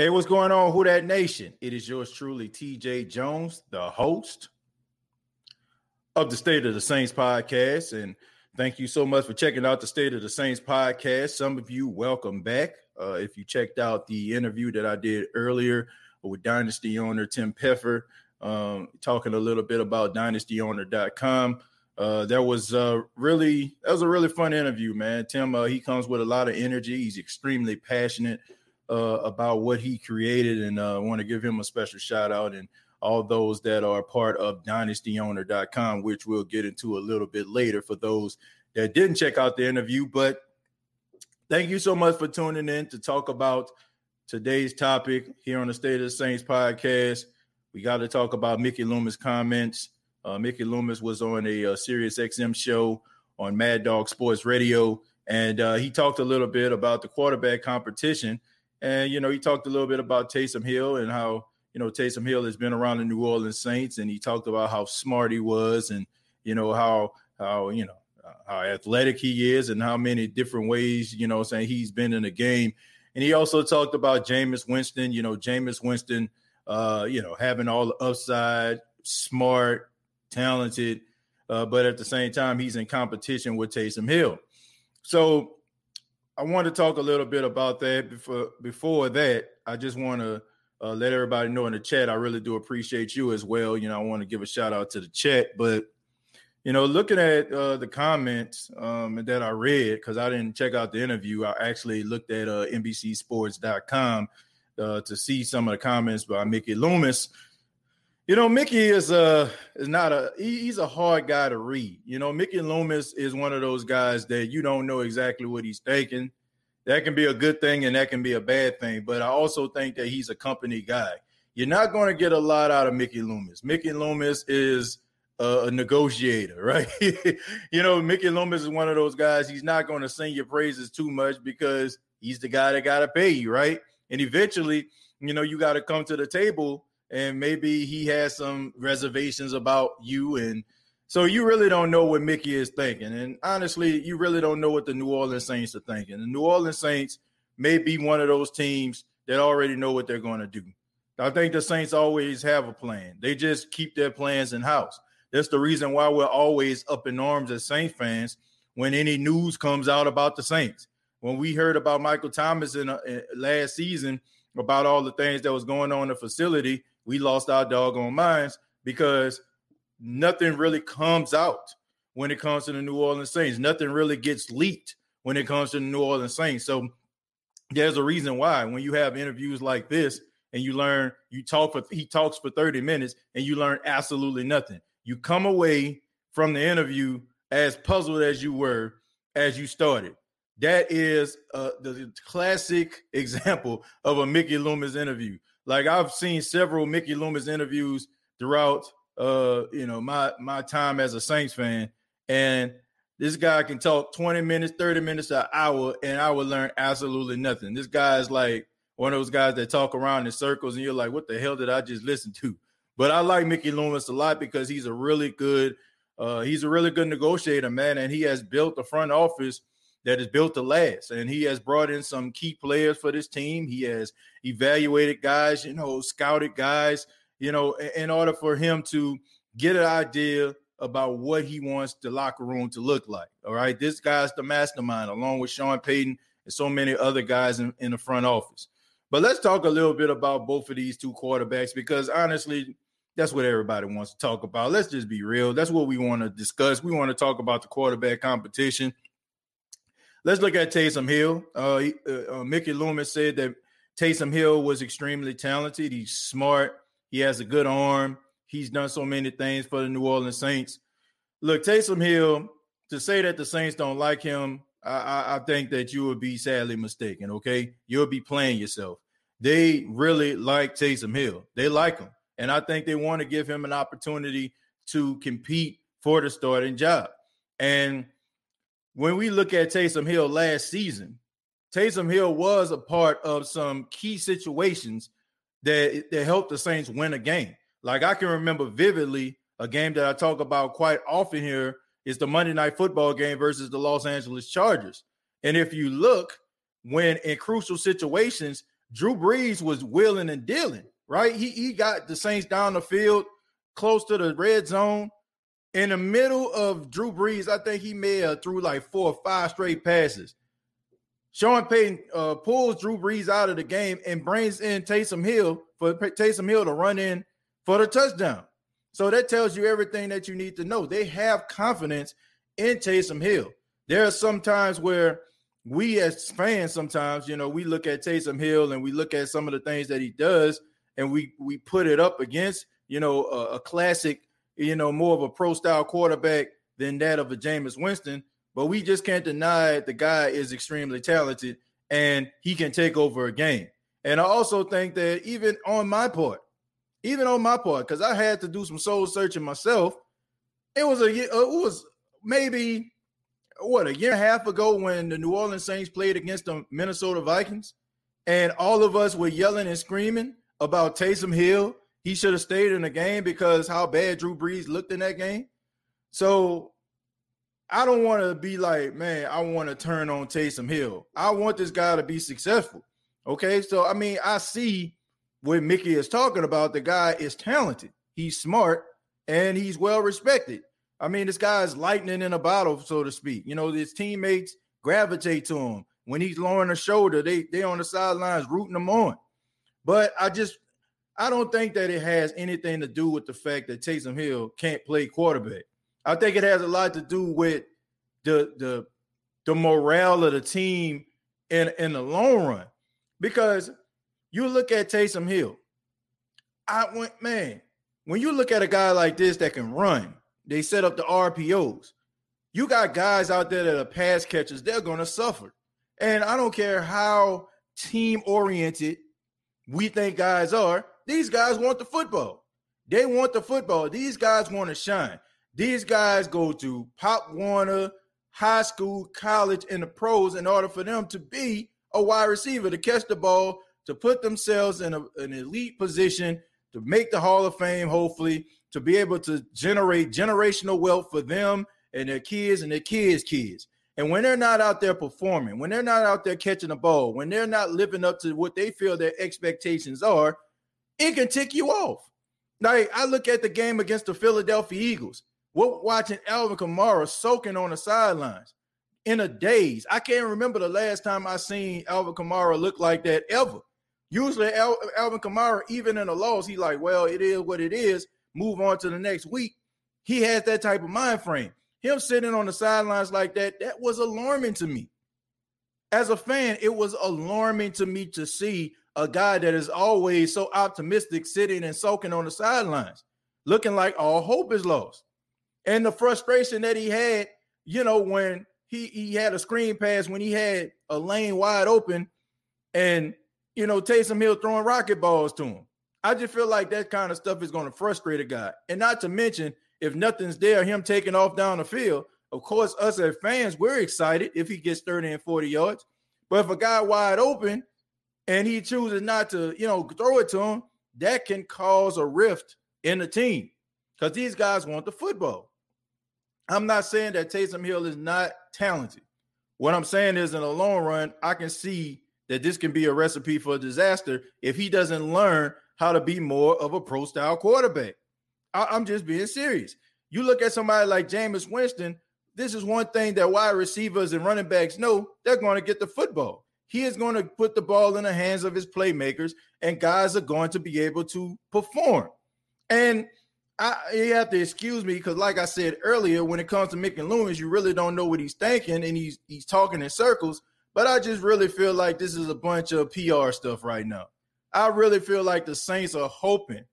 Hey, what's going on, Who Dat Nation? It is yours truly, TJ Jones, the host of the State of the Saints podcast. And thank you so much for checking out the State of the Saints podcast. Some of you, welcome back. Uh, if you checked out the interview that I did earlier with Dynasty owner Tim Peffer, um, talking a little bit about dynastyowner.com. Uh, that was uh, really that was a really fun interview, man. Tim, uh, he comes with a lot of energy. He's extremely passionate uh, about what he created, and uh, I want to give him a special shout out and all those that are part of dynastyowner.com, which we'll get into a little bit later for those that didn't check out the interview. But thank you so much for tuning in to talk about today's topic here on the State of the Saints podcast. We got to talk about Mickey Loomis' comments. Uh, Mickey Loomis was on a, a uh, Sirius XM show on Mad Dog Sports Radio, and uh, he talked a little bit about the quarterback competition and, you know, he talked a little bit about Taysom Hill and how, you know, Taysom Hill has been around the New Orleans Saints and he talked about how smart he was and, you know, how, how, you know, how athletic he is and how many different ways, you know, saying he's been in the game. And he also talked about Jameis Winston, you know, Jameis Winston, uh, you know, having all the upside, smart, talented, uh, but at the same time, he's in competition with Taysom Hill. So I want to talk a little bit about that. Before before that, I just want to uh, let everybody know in the chat. I really do appreciate you as well. You know, I want to give a shout out to the chat, but you know, looking at uh, the comments um, that I read because I didn't check out the interview. I actually looked at uh, NBCSports.com uh, to see some of the comments by Mickey Loomis. You know, Mickey is a is not a he, he's a hard guy to read. You know, Mickey Loomis is one of those guys that you don't know exactly what he's thinking. That can be a good thing and that can be a bad thing. But I also think that he's a company guy. You're not going to get a lot out of Mickey Loomis. Mickey Loomis is a, a negotiator, right? you know, Mickey Loomis is one of those guys. He's not going to sing your praises too much because he's the guy that got to pay you, right? And eventually, you know, you got to come to the table and maybe he has some reservations about you and so you really don't know what Mickey is thinking. And honestly, you really don't know what the New Orleans Saints are thinking. The New Orleans Saints may be one of those teams that already know what they're going to do. I think the Saints always have a plan. They just keep their plans in house. That's the reason why we're always up in arms as Saints fans when any news comes out about the Saints. When we heard about Michael Thomas in, uh, in last season about all the things that was going on in the facility, we lost our doggone minds because nothing really comes out when it comes to the New Orleans Saints. Nothing really gets leaked when it comes to the New Orleans Saints. So there's a reason why when you have interviews like this and you learn, you talk for he talks for 30 minutes and you learn absolutely nothing. You come away from the interview as puzzled as you were as you started. That is uh, the classic example of a Mickey Loomis interview. Like I've seen several Mickey Loomis interviews throughout uh, you know, my my time as a Saints fan, and this guy can talk 20 minutes, 30 minutes, an hour, and I would learn absolutely nothing. This guy is like one of those guys that talk around in circles, and you're like, what the hell did I just listen to? But I like Mickey Loomis a lot because he's a really good, uh, he's a really good negotiator, man, and he has built the front office that is built to last. And he has brought in some key players for this team. He has evaluated guys, you know, scouted guys, you know, in order for him to get an idea about what he wants the locker room to look like. All right. This guy's the mastermind, along with Sean Payton and so many other guys in, in the front office. But let's talk a little bit about both of these two quarterbacks because honestly, that's what everybody wants to talk about. Let's just be real. That's what we want to discuss. We want to talk about the quarterback competition. Let's look at Taysom Hill. Uh, uh, uh, Mickey Loomis said that Taysom Hill was extremely talented. He's smart. He has a good arm. He's done so many things for the New Orleans Saints. Look, Taysom Hill, to say that the Saints don't like him, I, I, I think that you would be sadly mistaken. Okay. You'll be playing yourself. They really like Taysom Hill. They like him. And I think they want to give him an opportunity to compete for the starting job. And when we look at Taysom Hill last season, Taysom Hill was a part of some key situations that, that helped the Saints win a game. Like I can remember vividly a game that I talk about quite often here is the Monday night football game versus the Los Angeles Chargers. And if you look, when in crucial situations, Drew Brees was willing and dealing, right? He, he got the Saints down the field close to the red zone. In the middle of Drew Brees, I think he may have threw like four or five straight passes. Sean Payton uh, pulls Drew Brees out of the game and brings in Taysom Hill for Taysom Hill to run in for the touchdown. So that tells you everything that you need to know. They have confidence in Taysom Hill. There are some times where we as fans sometimes, you know, we look at Taysom Hill and we look at some of the things that he does and we we put it up against, you know, a, a classic, you know, more of a pro style quarterback than that of a Jameis Winston. But we just can't deny the guy is extremely talented and he can take over a game. And I also think that even on my part, even on my part, because I had to do some soul searching myself, it was a uh, it was maybe what a year and a half ago when the New Orleans Saints played against the Minnesota Vikings, and all of us were yelling and screaming about Taysom Hill. He should have stayed in the game because how bad Drew Brees looked in that game. So I don't want to be like, man, I want to turn on Taysom Hill. I want this guy to be successful. Okay. So, I mean, I see what Mickey is talking about. The guy is talented, he's smart, and he's well respected. I mean, this guy is lightning in a bottle, so to speak. You know, his teammates gravitate to him. When he's lowering the shoulder, they they on the sidelines rooting him on. But I just I don't think that it has anything to do with the fact that Taysom Hill can't play quarterback. I think it has a lot to do with the the the morale of the team in in the long run. Because you look at Taysom Hill, I went, man, when you look at a guy like this that can run, they set up the RPOs. You got guys out there that are pass catchers, they're gonna suffer. And I don't care how team oriented we think guys are, these guys want the football. They want the football. These guys want to shine. These guys go to Pop Warner, high school, college, and the pros in order for them to be a wide receiver, to catch the ball, to put themselves in a, an elite position, to make the Hall of Fame, hopefully, to be able to generate generational wealth for them and their kids and their kids' kids. And when they're not out there performing, when they're not out there catching the ball, when they're not living up to what they feel their expectations are, it can tick you off. Like I look at the game against the Philadelphia Eagles. We're watching Alvin Kamara soaking on the sidelines in a daze. I can't remember the last time I seen Alvin Kamara look like that ever. Usually, Al- Alvin Kamara, even in a loss, he like, well, it is what it is. Move on to the next week. he has that type of mind frame. Him sitting on the sidelines like that, that was alarming to me. As a fan, it was alarming to me to see a guy that is always so optimistic sitting and soaking on the sidelines, looking like all hope is lost. And the frustration that he had, you know, when he he had a screen pass when he had a lane wide open and you know Taysom Hill throwing rocket balls to him. I just feel like that kind of stuff is going to frustrate a guy. And not to mention, if nothing's there, him taking off down the field. Of course, us as fans, we're excited if he gets 30 and 40 yards. But if a guy wide open and he chooses not to, you know, throw it to him, that can cause a rift in the team because these guys want the football. I'm not saying that Taysom Hill is not talented. What I'm saying is, in the long run, I can see that this can be a recipe for disaster if he doesn't learn how to be more of a pro style quarterback. I, am just being serious. You look at somebody like Jameis Winston, this is one thing that wide receivers and running backs know they're going to get the football. He is going to put the ball in the hands of his playmakers, and guys are going to be able to perform. And I, you have to excuse me because, like I said earlier, when it comes to Mickey Loomis, you really don't know what he's thinking, and he's he's talking in circles. But I just really feel like this is a bunch of PR stuff right now. I really feel like the Saints are hoping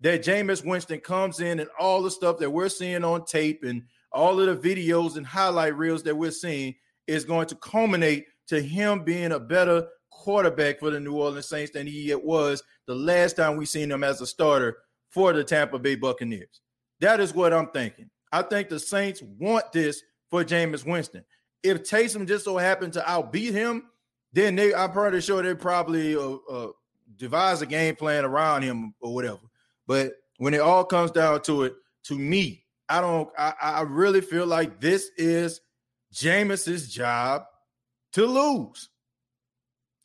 that Jameis Winston comes in and all the stuff that we're seeing on tape and all of the videos and highlight reels that we're seeing is going to culminate to him being a better quarterback for the New Orleans Saints than he it was the last time we seen him as a starter for the Tampa Bay Buccaneers. That is what I'm thinking. I think the Saints want this for Jameis Winston. If Taysom just so happened to outbeat him, then they, I'm pretty sure they probably uh, uh, devise a game plan around him or whatever. But when it all comes down to it, to me, I don't. I, I really feel like this is Jameis's job to lose.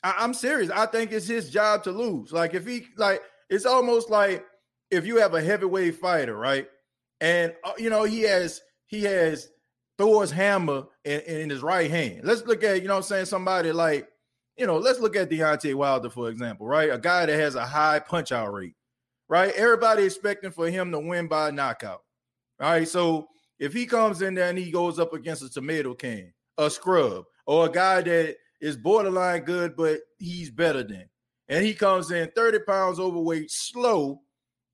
I, am serious. I think it's his job to lose. Like if he like, it's almost like if you have a heavyweight fighter, right? And uh, you know he has he has Thor's hammer in, in his right hand. Let's look at you know I'm saying somebody like you know, let's look at Deontay Wilder, for example, right? A guy that has a high punch out rate, right? Everybody expecting for him to win by knockout. All right. So if he comes in there and he goes up against a tomato can, a scrub, or a guy that is borderline good, but he's better than, and he comes in 30 pounds overweight, slow,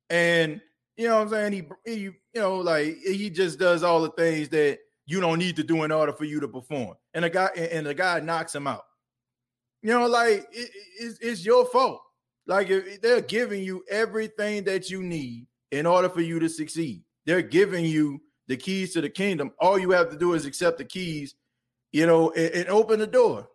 and you know what I'm saying? He, he, you know, like he just does all the things that you don't need to do in order for you to perform. And the guy and the guy knocks him out. You know, like it, it's, it's your fault. Like they're giving you everything that you need in order for you to succeed. They're giving you the keys to the kingdom. All you have to do is accept the keys, you know, and, and open the door.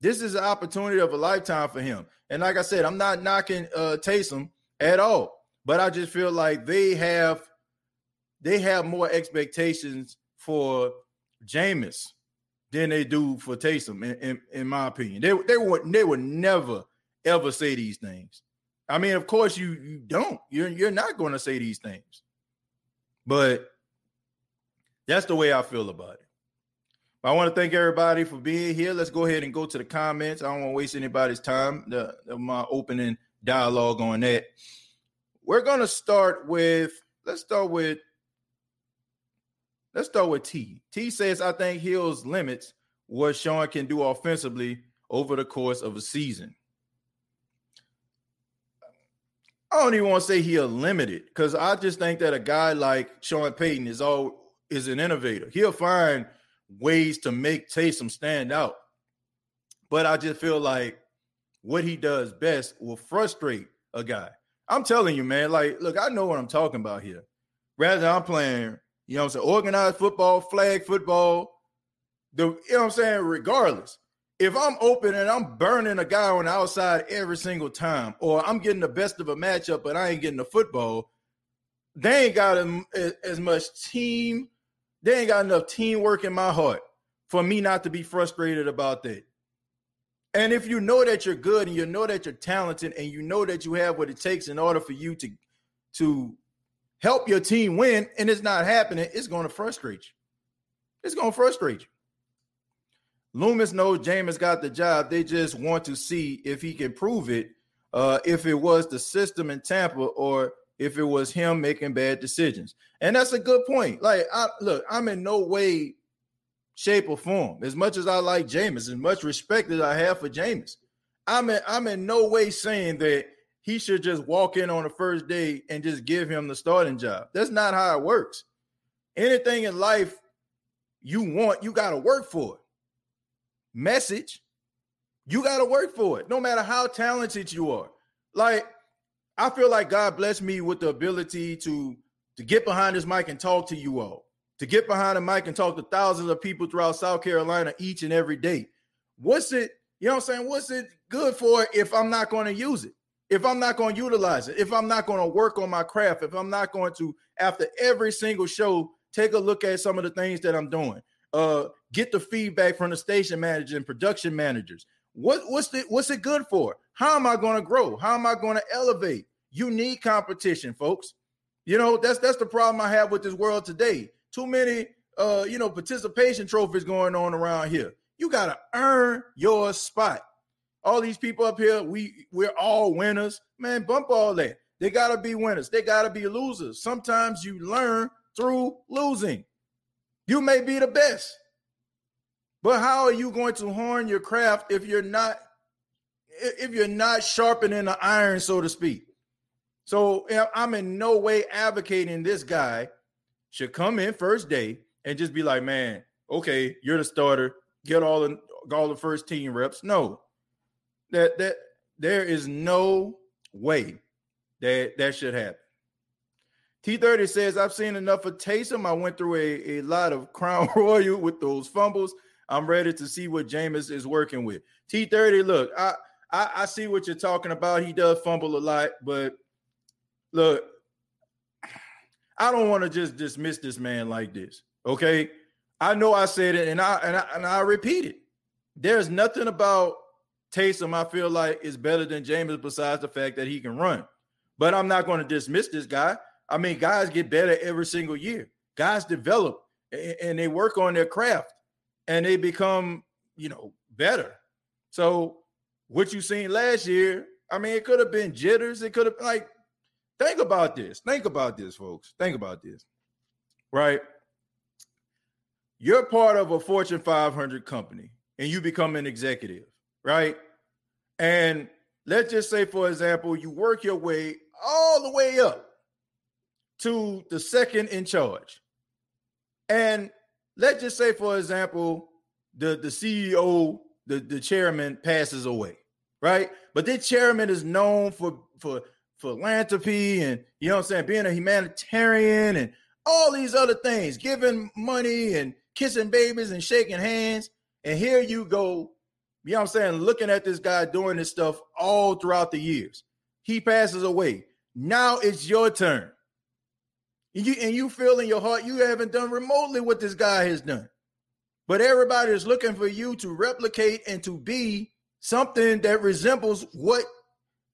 This is an opportunity of a lifetime for him. And like I said, I'm not knocking uh Taysom at all, but I just feel like they have they have more expectations for Jameis than they do for Taysom, in, in, in, my opinion. They they would they would never ever say these things. I mean, of course, you you don't. You're you're not going to say these things, but that's the way I feel about it. I want to thank everybody for being here. Let's go ahead and go to the comments. I don't want to waste anybody's time. The, the my opening dialogue on that. We're gonna start with. Let's start with Let's start with T. T says, I think Hill's limits what Sean can do offensively over the course of a season. I don't even want to say he limited because I just think that a guy like Sean Payton is all is an innovator. He'll find ways to make Taysom stand out. But I just feel like what he does best will frustrate a guy. I'm telling you, man. Like, look, I know what I'm talking about here. Rather, I'm playing you know I'm saying? Organized football, flag football. The you know what I'm saying? Regardless, if I'm open and I'm burning a guy on the outside every single time, or I'm getting the best of a matchup, but I ain't getting the football, they ain't got a, as much team. They ain't got enough teamwork in my heart for me not to be frustrated about that. And if you know that you're good and you know that you're talented and you know that you have what it takes in order for you to to help your team win and it's not happening, it's going to frustrate you. It's going to frustrate you. Loomis knows Jameis got the job. They just want to see if he can prove it. Uh, if it was the system in Tampa or if it was him making bad decisions. And that's a good point. Like, I look, I'm in no way, shape, or form. As much as I like Jameis, as much respect as I have for Jameis, I'm in, I'm in no way saying that he should just walk in on the first day and just give him the starting job. That's not how it works. Anything in life you want, you got to work for it. Message, you got to work for it, no matter how talented you are. Like, I feel like God blessed me with the ability to to get behind this mic and talk to you all, to get behind the mic and talk to thousands of people throughout South Carolina each and every day. What's it, you know what I'm saying? What's it good for if I'm not going to use it? If I'm not going to utilize it, if I'm not going to work on my craft, if I'm not going to, after every single show, take a look at some of the things that I'm doing, uh, get the feedback from the station manager and production managers. What, what's the what's it good for? How am I going to grow? How am I going to elevate? You need competition, folks. You know, that's that's the problem I have with this world today. Too many uh, you know, participation trophies going on around here. You got to earn your spot. All these people up here, we we're all winners. Man, bump all that. They got to be winners. They got to be losers. Sometimes you learn through losing. You may be the best. But how are you going to hone your craft if you're not if you're not sharpening the iron, so to speak? So I'm in no way advocating this guy should come in first day and just be like, man, okay, you're the starter, get all the all the first team reps. No, that that there is no way that that should happen. T30 says, I've seen enough of Taysom. I went through a, a lot of Crown Royal with those fumbles. I'm ready to see what Jameis is working with. T30, look, I, I, I see what you're talking about. He does fumble a lot, but look, I don't want to just dismiss this man like this. Okay. I know I said it and I and I, and I repeat it. There's nothing about Taysom I feel like is better than Jameis besides the fact that he can run. But I'm not going to dismiss this guy. I mean, guys get better every single year. Guys develop and they work on their craft and they become, you know, better. So what you seen last year, I mean, it could have been jitters. It could have like Think about this. Think about this, folks. Think about this. Right? You're part of a Fortune 500 company and you become an executive, right? And let's just say, for example, you work your way all the way up to the second in charge. And let's just say, for example, the, the CEO, the, the chairman passes away, right? But this chairman is known for, for philanthropy and you know what I'm saying, being a humanitarian and all these other things, giving money and kissing babies and shaking hands. And here you go, you know what I'm saying, looking at this guy doing this stuff all throughout the years. He passes away. Now it's your turn. And you and you feel in your heart you haven't done remotely what this guy has done. But everybody is looking for you to replicate and to be something that resembles what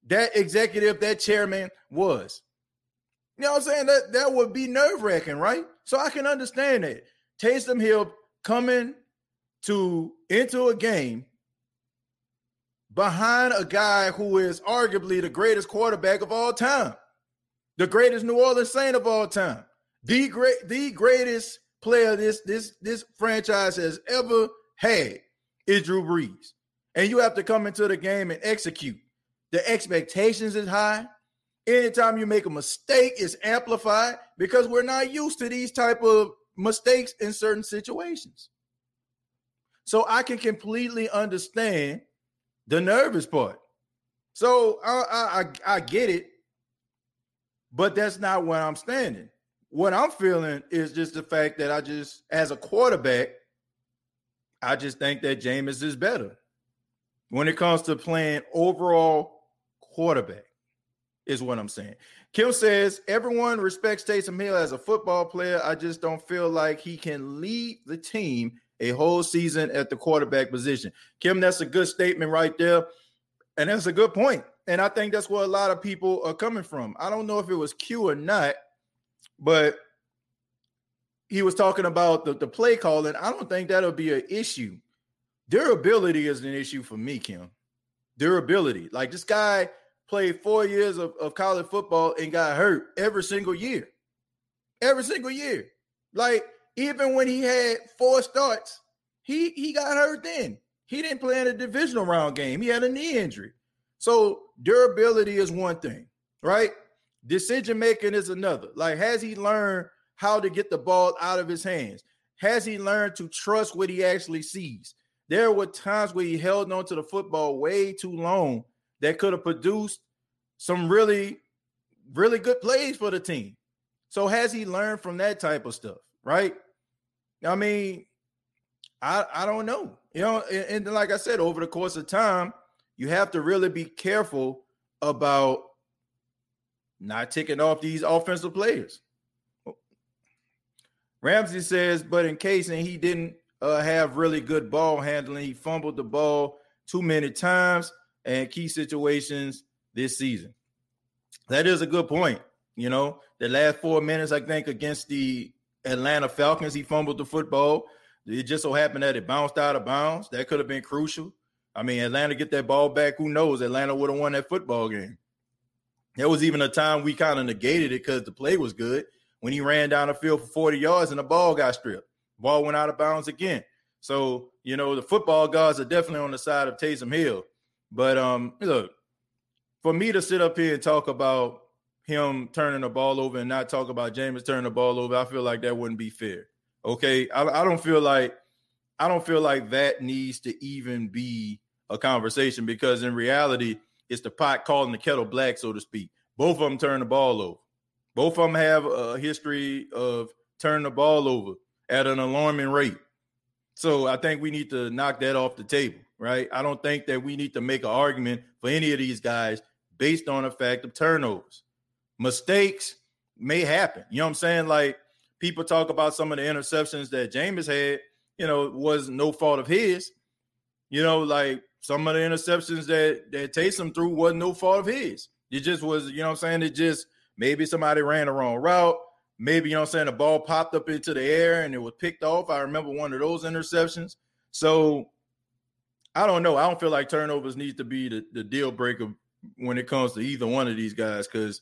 that executive, that chairman was. You know what I'm saying? That that would be nerve wracking, right? So I can understand that. Taysom Hill coming to into a game behind a guy who is arguably the greatest quarterback of all time, the greatest New Orleans Saint of all time, the great, the greatest player this this this franchise has ever had is Drew Brees, and you have to come into the game and execute. The expectations is high. Anytime you make a mistake, it's amplified because we're not used to these type of mistakes in certain situations. So I can completely understand the nervous part. So I, I, I get it, but that's not where I'm standing. What I'm feeling is just the fact that I just, as a quarterback, I just think that Jameis is better when it comes to playing overall quarterback, is what I'm saying. Kim says everyone respects Taysom Hill as a football player. I just don't feel like he can lead the team a whole season at the quarterback position. Kim, that's a good statement right there. And that's a good point. And I think that's where a lot of people are coming from. I don't know if it was Q or not, but he was talking about the, the play calling. I don't think that'll be an issue. Durability is an issue for me, Kim. Durability. Like this guy played four years of, of college football and got hurt every single year. Every single year. Like, even when he had four starts, he he got hurt then. He didn't play in a divisional round game. He had a knee injury. So durability is one thing, right? Decision making is another. Like, has he learned how to get the ball out of his hands? Has he learned to trust what he actually sees? There were times where he held on to the football way too long that could have produced some really, really good plays for the team. So has he learned from that type of stuff? Right. I mean, I I don't know. You know, and, and like I said, over the course of time, you have to really be careful about not ticking off these offensive players. Ramsey says, but in case and he didn't uh, have really good ball handling, he fumbled the ball too many times and key situations this season. That is a good point. You know, the last four minutes, I think, against the Atlanta Falcons, he fumbled the football. It just so happened that it bounced out of bounds. That could have been crucial. I mean, Atlanta get that ball back. Who knows? Atlanta would have won that football game. There was even a time we kind of negated it because the play was good when he ran down the field for 40 yards and the ball got stripped. Ball went out of bounds again. So, you know, the football gods are definitely on the side of Taysom Hill. But um, look, for me to sit up here and talk about him turning the ball over and not talk about Jameis turning the ball over, I feel like that wouldn't be fair. Okay. I, I don't feel like I don't feel like that needs to even be a conversation because in reality, it's the pot calling the kettle black, so to speak. Both of them turn the ball over. Both of them have a history of turning the ball over at an alarming rate. So I think we need to knock that off the table, right? I don't think that we need to make an argument for any of these guys based on the fact of turnovers. Mistakes may happen. You know what I'm saying? Like people talk about some of the interceptions that Jameis had, you know, was no fault of his. You know, like some of the interceptions that that Taysom threw wasn't no fault of his. It just was, you know what I'm saying? It just maybe somebody ran the wrong route. Maybe, you know I'm saying, the ball popped up into the air and it was picked off. I remember one of those interceptions. So I don't know. I don't feel like turnovers need to be the, the deal breaker when it comes to either one of these guys because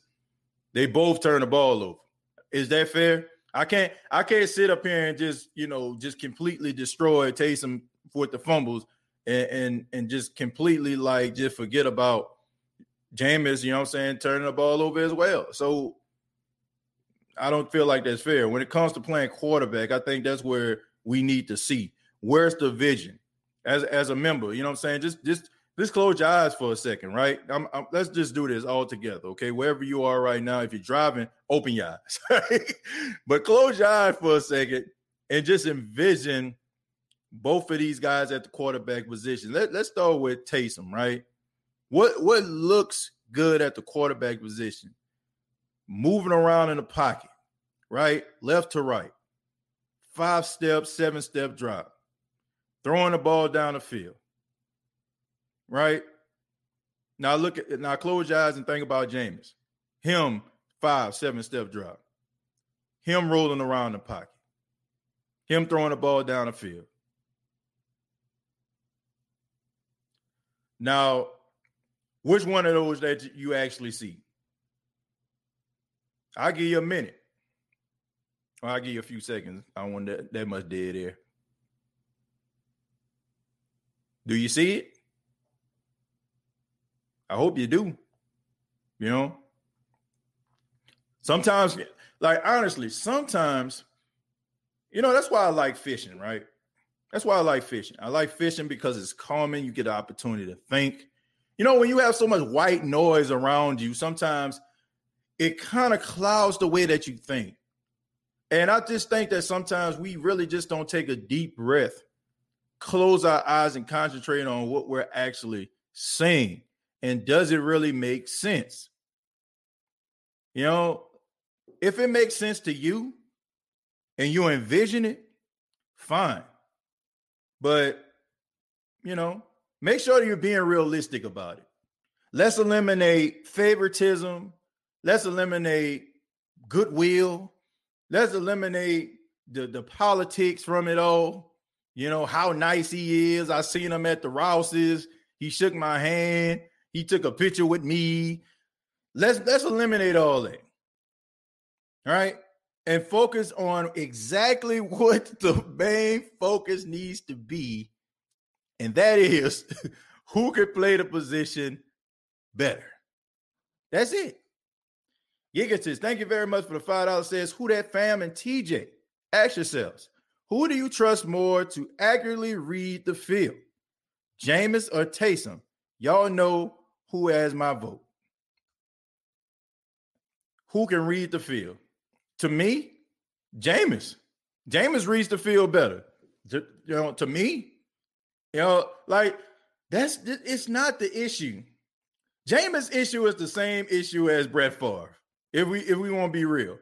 they both turn the ball over. Is that fair? I can't I can't sit up here and just, you know, just completely destroy Taysom with the fumbles and, and and just completely like just forget about Jameis, you know what I'm saying, turning the ball over as well. So I don't feel like that's fair. When it comes to playing quarterback, I think that's where we need to see where's the vision as as a member. You know what I'm saying? Just just just close your eyes for a second, right? I'm, I'm, let's just do this all together, okay? Wherever you are right now, if you're driving, open your eyes, but close your eyes for a second and just envision both of these guys at the quarterback position. Let, let's start with Taysom, right? What what looks good at the quarterback position? moving around in the pocket, right? Left to right, five step, seven step drop, throwing the ball down the field, right? Now look at now close your eyes and think about Jameis. Him five, seven step drop. Him rolling around the pocket. Him throwing the ball down the field. Now, which one of those that you actually see? I'll give you a minute. Or I'll give you a few seconds. I want that, that much dead air. Do you see it? I hope you do. You know, sometimes, like honestly, sometimes, you know, that's why I like fishing, right? That's why I like fishing. I like fishing because it's calming. You get the opportunity to think. You know, when you have so much white noise around you, sometimes it kind of clouds the way that you think. And I just think that sometimes we really just don't take a deep breath, close our eyes, and concentrate on what we're actually saying. And does it really make sense? You know, if it makes sense to you and you envision it, fine. But, you know, make sure you're being realistic about it. Let's eliminate favoritism Let's eliminate goodwill. Let's eliminate the, the politics from it all. You know, how nice he is. I seen him at the Rouses. He shook my hand. He took a picture with me. Let's let's eliminate all that. All right. And focus on exactly what the main focus needs to be. And that is who can play the position better. That's it. Gigatis, thank you very much for the five dollars. Says who that fam and TJ. Ask yourselves, who do you trust more to accurately read the field? Jameis or Taysom? Y'all know who has my vote. Who can read the field? To me, Jameis. Jameis reads the field better. To, you know, to me, you know, like that's it's not the issue. Jameis' issue is the same issue as Brett Favre. If we if we want to be real,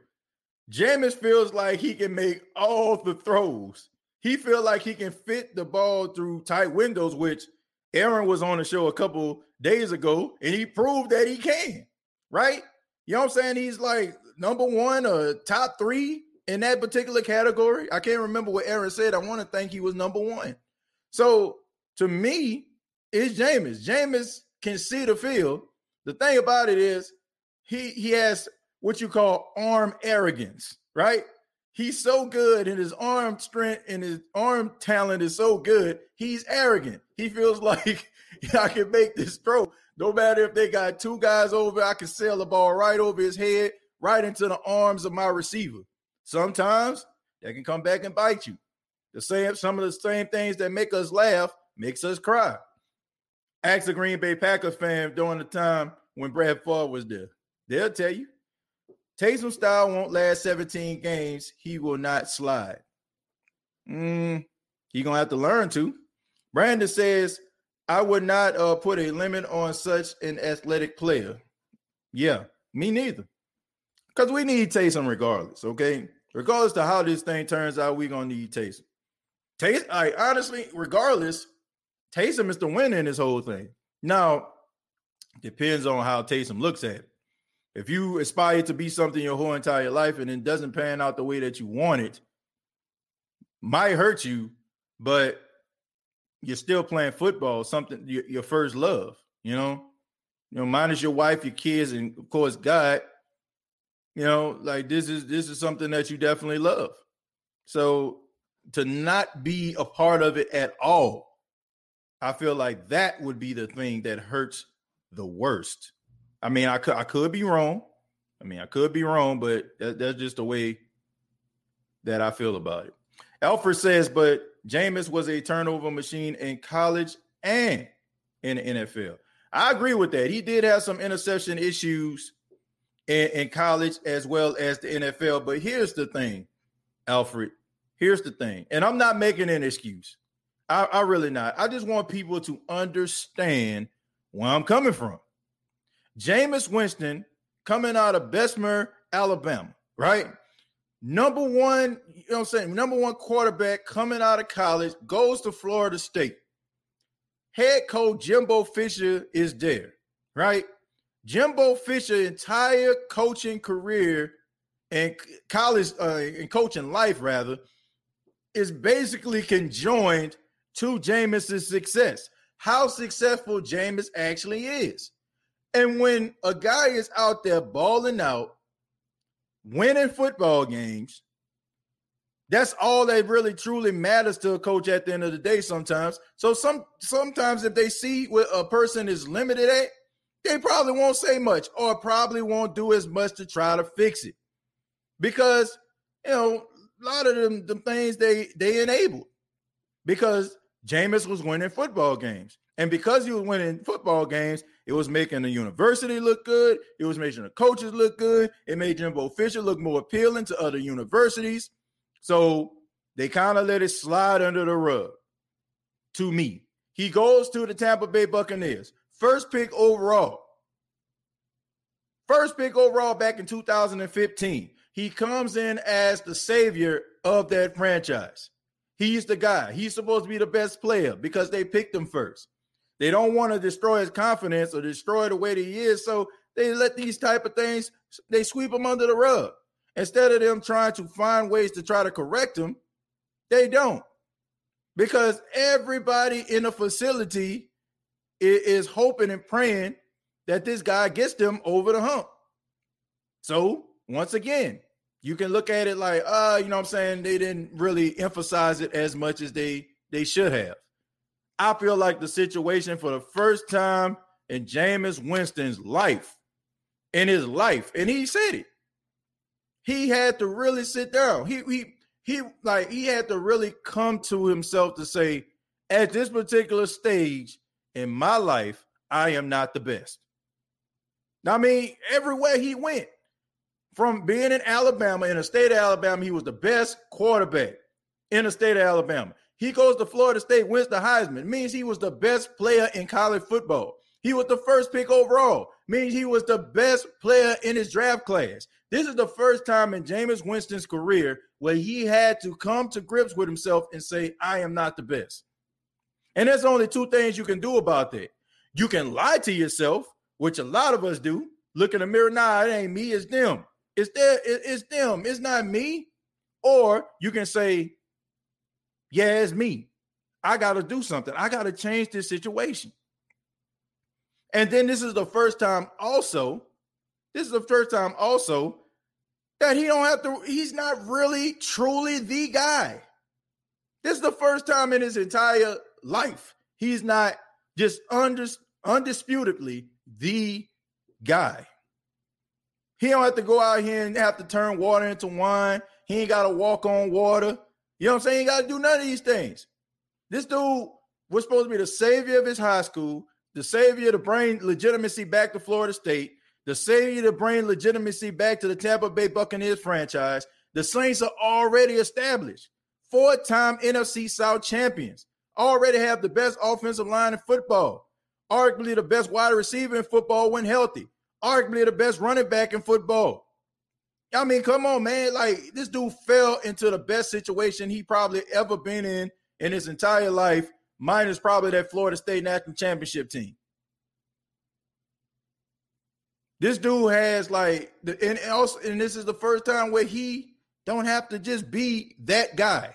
Jameis feels like he can make all the throws. He feels like he can fit the ball through tight windows, which Aaron was on the show a couple days ago, and he proved that he can. Right? You know what I'm saying? He's like number one or top three in that particular category. I can't remember what Aaron said. I want to think he was number one. So to me, it's Jameis. Jameis can see the field. The thing about it is he he has what you call arm arrogance, right? He's so good and his arm strength and his arm talent is so good. He's arrogant. He feels like I can make this throw. No matter if they got two guys over, I can sail the ball right over his head, right into the arms of my receiver. Sometimes that can come back and bite you. The same, some of the same things that make us laugh makes us cry. Ask a Green Bay Packers fan during the time when Brett Favre was there. They'll tell you. Taysom style won't last 17 games. He will not slide. Mm, he gonna have to learn to. Brandon says, I would not uh, put a limit on such an athletic player. Yeah, me neither. Because we need Taysom regardless, okay? Regardless to how this thing turns out, we're gonna need Taysom. Taysom, I honestly, regardless, Taysom is the winner in this whole thing. Now, depends on how Taysom looks at it. If you aspire to be something your whole entire life and it doesn't pan out the way that you want it, might hurt you, but you're still playing football, something your, your first love, you know. You know, minus your wife, your kids, and of course God. You know, like this is this is something that you definitely love. So to not be a part of it at all, I feel like that would be the thing that hurts the worst. I mean, I could I could be wrong. I mean, I could be wrong, but that, that's just the way that I feel about it. Alfred says, but Jameis was a turnover machine in college and in the NFL. I agree with that. He did have some interception issues in, in college as well as the NFL. But here's the thing, Alfred. Here's the thing, and I'm not making an excuse. I, I really not. I just want people to understand where I'm coming from. Jameis Winston coming out of Bessemer, Alabama, right? Number one, you know what I'm saying? Number one quarterback coming out of college goes to Florida State. Head coach Jimbo Fisher is there, right? Jimbo Fisher entire coaching career and college uh, and coaching life rather is basically conjoined to Jameis's success. How successful Jameis actually is. And when a guy is out there balling out, winning football games, that's all that really truly matters to a coach at the end of the day sometimes. So some sometimes if they see what a person is limited at, they probably won't say much or probably won't do as much to try to fix it. Because, you know, a lot of them the things they they enabled. Because Jameis was winning football games. And because he was winning football games, it was making the university look good. It was making the coaches look good. It made Jimbo Fisher look more appealing to other universities. So they kind of let it slide under the rug to me. He goes to the Tampa Bay Buccaneers, first pick overall. First pick overall back in 2015. He comes in as the savior of that franchise. He's the guy. He's supposed to be the best player because they picked him first. They don't want to destroy his confidence or destroy the way that he is. So they let these type of things, they sweep him under the rug. Instead of them trying to find ways to try to correct him, they don't. Because everybody in the facility is hoping and praying that this guy gets them over the hump. So once again, you can look at it like, uh, you know what I'm saying? They didn't really emphasize it as much as they they should have. I feel like the situation for the first time in Jameis Winston's life, in his life, and he said it. He had to really sit down. He he he like he had to really come to himself to say, at this particular stage in my life, I am not the best. Now, I mean, everywhere he went, from being in Alabama, in the state of Alabama, he was the best quarterback in the state of Alabama. He goes to Florida State, wins the Heisman. Means he was the best player in college football. He was the first pick overall. Means he was the best player in his draft class. This is the first time in Jameis Winston's career where he had to come to grips with himself and say, I am not the best. And there's only two things you can do about that. You can lie to yourself, which a lot of us do. Look in the mirror, nah, it ain't me, it's them. It's there, it's them, it's not me. Or you can say, yeah, it's me. I got to do something. I got to change this situation. And then this is the first time also, this is the first time also that he don't have to, he's not really truly the guy. This is the first time in his entire life he's not just undis- undisputedly the guy. He don't have to go out here and have to turn water into wine. He ain't got to walk on water. You know what I'm saying? He got to do none of these things. This dude was supposed to be the savior of his high school, the savior to bring legitimacy back to Florida State, the savior to bring legitimacy back to the Tampa Bay Buccaneers franchise. The Saints are already established, four time NFC South champions, already have the best offensive line in football, arguably the best wide receiver in football when healthy, arguably the best running back in football. I mean, come on, man. Like this dude fell into the best situation he probably ever been in in his entire life, minus probably that Florida State national championship team. This dude has like the and also and this is the first time where he don't have to just be that guy.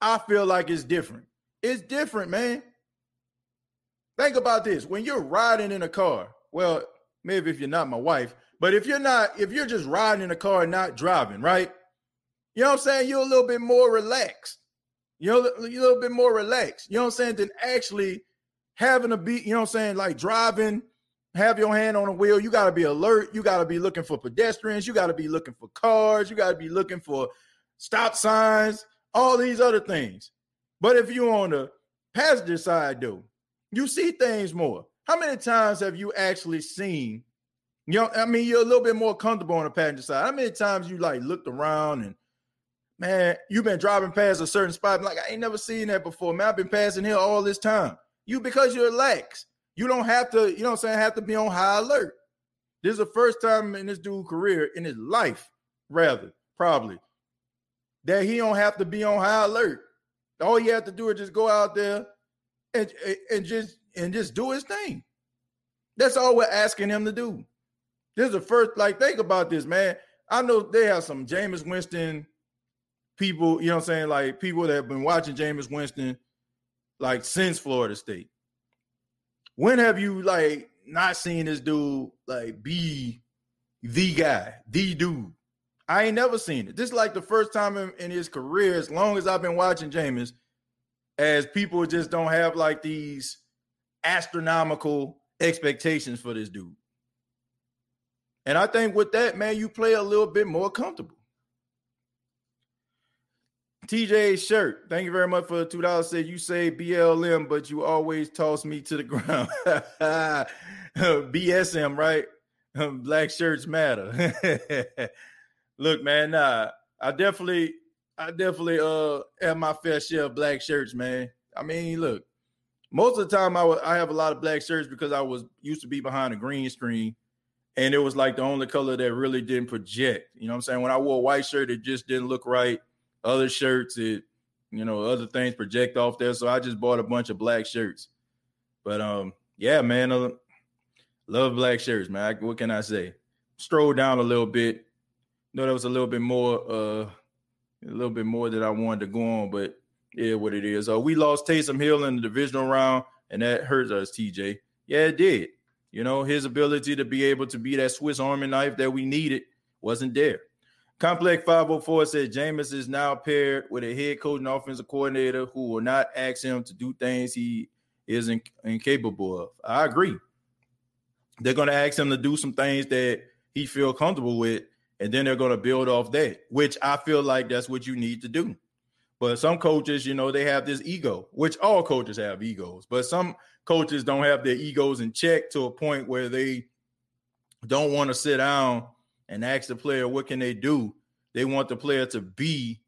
I feel like it's different. It's different, man. Think about this. When you're riding in a car, well, maybe if you're not my wife, but if you're not, if you're just riding in a car and not driving, right? You know what I'm saying? You're a little bit more relaxed. You know, you're a little bit more relaxed. You know what I'm saying? Than actually having a beat, you know what I'm saying, like driving, have your hand on the wheel. You got to be alert. You got to be looking for pedestrians. You got to be looking for cars. You got to be looking for stop signs, all these other things. But if you're on the passenger side, though, you see things more. How many times have you actually seen you know, I mean, you're a little bit more comfortable on the passenger side. How many times you like looked around and man, you've been driving past a certain spot, like I ain't never seen that before. Man, I've been passing here all this time. You because you're lax. You don't have to, you know what I'm saying, have to be on high alert. This is the first time in this dude's career, in his life, rather, probably, that he don't have to be on high alert. All you have to do is just go out there and, and just and just do his thing. That's all we're asking him to do. This is the first, like, think about this, man. I know they have some Jameis Winston people, you know what I'm saying? Like people that have been watching Jameis Winston like since Florida State. When have you like not seen this dude like be the guy, the dude? I ain't never seen it. This is like the first time in, in his career, as long as I've been watching Jameis, as people just don't have like these astronomical expectations for this dude. And I think with that, man, you play a little bit more comfortable. TJ shirt, thank you very much for the two dollars. Said you say BLM, but you always toss me to the ground. BSM, right? Black shirts matter. Look, man, nah, I definitely, I definitely uh have my fair share of black shirts, man. I mean, look, most of the time I, w- I have a lot of black shirts because I was used to be behind a green screen and it was like the only color that really didn't project. You know what I'm saying? When I wore a white shirt, it just didn't look right. Other shirts, it you know, other things project off there. So I just bought a bunch of black shirts. But um, yeah, man, uh, love black shirts, man. I, what can I say? Stroll down a little bit. Know, there was a little bit more, uh, a little bit more that I wanted to go on, but yeah, what it is. Uh, we lost Taysom Hill in the divisional round. and that hurts us, TJ. Yeah, it did. You know, his ability to be able to be that Swiss Army knife that we needed wasn't there. Complex 504 said Jameis is now paired with a head coach and offensive coordinator who will not ask him to do things he is in, incapable of. I agree. They're going to ask him to do some things that he feel comfortable with, and then they're going to build off that, which I feel like that's what you need to do. But some coaches, you know, they have this ego, which all coaches have egos, but some coaches don't have their egos in check to a point where they don't want to sit down and ask the player what can they do. They want the player to be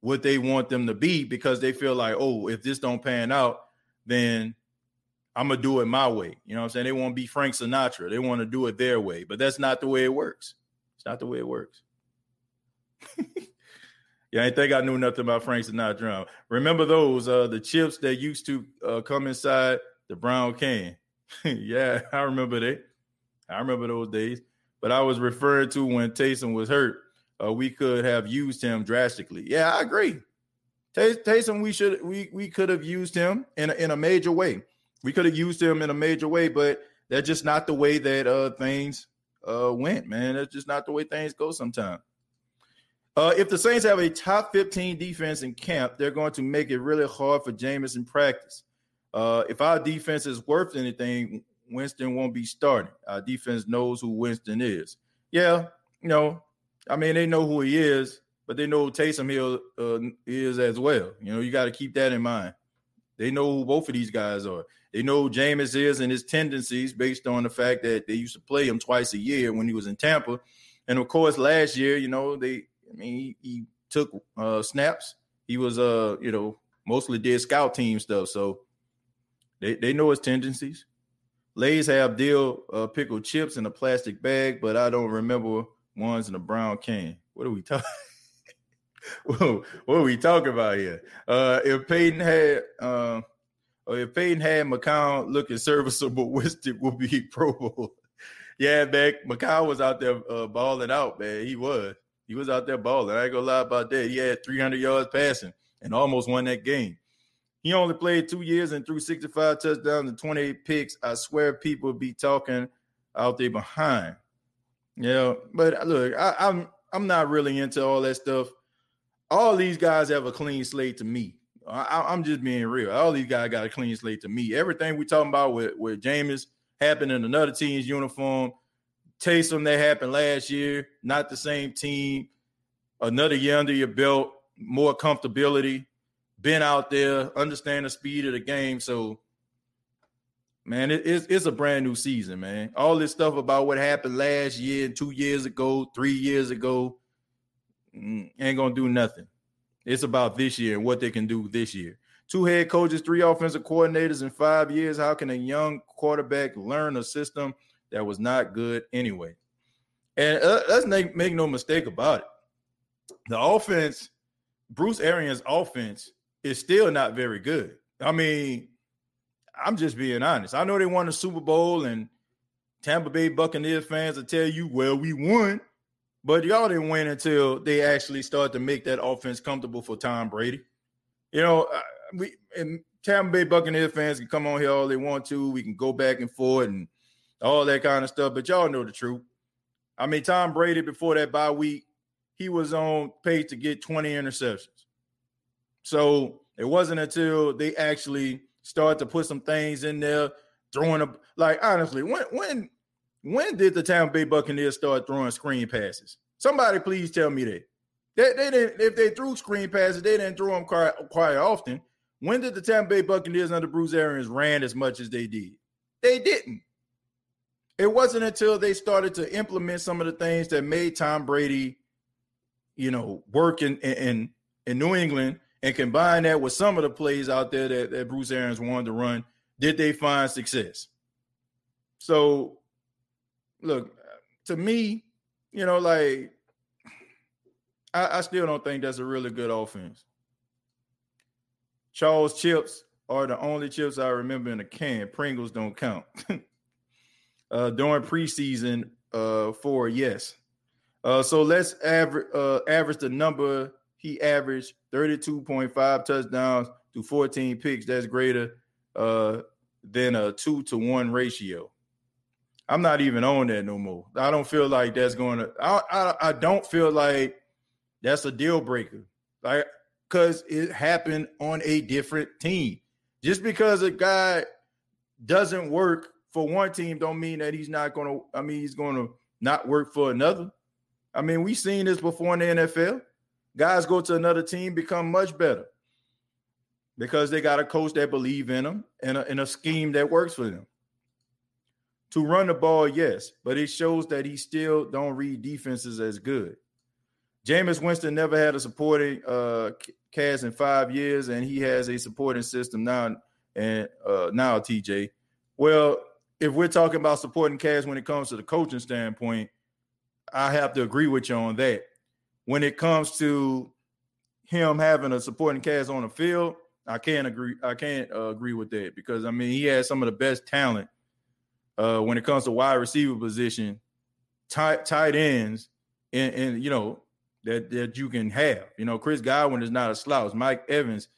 what they want them to be because they feel like, oh, if this don't pan out, then I'm gonna do it my way. You know what I'm saying? They want to be Frank Sinatra. They want to do it their way, but that's not the way it works. It's not the way it works. yeah, I think I knew nothing about Frank Sinatra. Remember those uh the chips that used to uh, come inside the brown can. yeah, I remember that. I remember those days. But I was referring to when Taysom was hurt. Uh, we could have used him drastically. Yeah, I agree. Taysom, we should we we could have used him in a, in a major way. We could have used him in a major way, but that's just not the way that uh, things uh, went, man. That's just not the way things go sometimes. Uh, if the Saints have a top 15 defense in camp, they're going to make it really hard for Jameis in practice. Uh, if our defense is worth anything, Winston won't be starting. Our defense knows who Winston is. Yeah, you know, I mean, they know who he is, but they know who Taysom Hill uh, is as well. You know, you got to keep that in mind. They know who both of these guys are. They know who Jameis is and his tendencies based on the fact that they used to play him twice a year when he was in Tampa. And of course, last year, you know, they, I mean, he, he took uh, snaps. He was, uh, you know, mostly did scout team stuff. So they, they know his tendencies. Lay's have deal uh, pickled chips in a plastic bag, but I don't remember ones in a brown can. What are we talking? what are we talking about here? Uh, if Payton had, uh, or if Payton had McCown looking serviceable, Winston would be Pro Bowl. yeah, man, McCown was out there uh, balling out, man. He was. He was out there balling. I ain't gonna lie about that. He had 300 yards passing and almost won that game. He only played two years and threw 65 touchdowns and 28 picks. I swear people be talking out there behind. Yeah, but look, I, I'm I'm not really into all that stuff. All these guys have a clean slate to me. I, am just being real. All these guys got a clean slate to me. Everything we talking about with with Jameis happened in another team's uniform. Taysom that happened last year, not the same team. Another year under your belt, more comfortability been out there, understand the speed of the game. So, man, it, it's it's a brand new season, man. All this stuff about what happened last year and two years ago, three years ago, mm, ain't gonna do nothing. It's about this year and what they can do this year. Two head coaches, three offensive coordinators in five years. How can a young quarterback learn a system that was not good anyway? And uh, let's make, make no mistake about it. The offense, Bruce Arians' offense, is still not very good. I mean, I'm just being honest. I know they won the Super Bowl, and Tampa Bay Buccaneers fans will tell you, well, we won, but y'all didn't win until they actually start to make that offense comfortable for Tom Brady. You know, we and Tampa Bay Buccaneers fans can come on here all they want to. We can go back and forth and all that kind of stuff, but y'all know the truth. I mean, Tom Brady before that bye week, he was on pace to get 20 interceptions. So it wasn't until they actually started to put some things in there, throwing a like honestly, when when when did the Tampa Bay Buccaneers start throwing screen passes? Somebody please tell me that. They, they didn't if they threw screen passes, they didn't throw them quite, quite often. When did the Tampa Bay Buccaneers under Bruce Arians ran as much as they did? They didn't. It wasn't until they started to implement some of the things that made Tom Brady, you know, work in in, in New England and combine that with some of the plays out there that, that Bruce Arians wanted to run, did they find success? So, look, to me, you know, like I, I still don't think that's a really good offense. Charles chips are the only chips I remember in a can. Pringles don't count. uh, during preseason, uh, for yes. Uh, so let's average uh, average the number he averaged 32.5 touchdowns to 14 picks. That's greater uh, than a two to one ratio. I'm not even on that no more. I don't feel like that's going to. I, I, I don't feel like that's a deal breaker. Like because it happened on a different team. Just because a guy doesn't work for one team, don't mean that he's not going to. I mean, he's going to not work for another. I mean, we've seen this before in the NFL. Guys go to another team, become much better because they got a coach that believe in them and a, and a scheme that works for them. To run the ball, yes, but it shows that he still don't read defenses as good. Jameis Winston never had a supporting uh, cast in five years, and he has a supporting system now. And uh, now, TJ, well, if we're talking about supporting cast when it comes to the coaching standpoint, I have to agree with you on that. When it comes to him having a supporting cast on the field, I can't agree. I can't uh, agree with that because I mean he has some of the best talent uh, when it comes to wide receiver position, tight tight ends, and, and you know that that you can have. You know, Chris Godwin is not a slouch. Mike Evans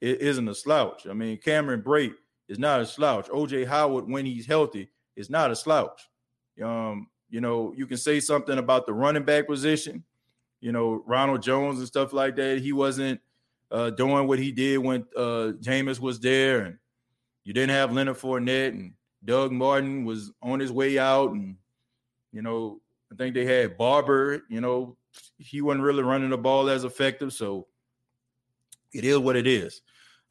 isn't a slouch. I mean, Cameron Brate is not a slouch. OJ Howard, when he's healthy, is not a slouch. Um, you know, you can say something about the running back position. You know, Ronald Jones and stuff like that. He wasn't uh, doing what he did when uh, Jameis was there, and you didn't have Leonard Fournette, and Doug Martin was on his way out, and you know, I think they had Barber. You know, he wasn't really running the ball as effective, so it is what it is.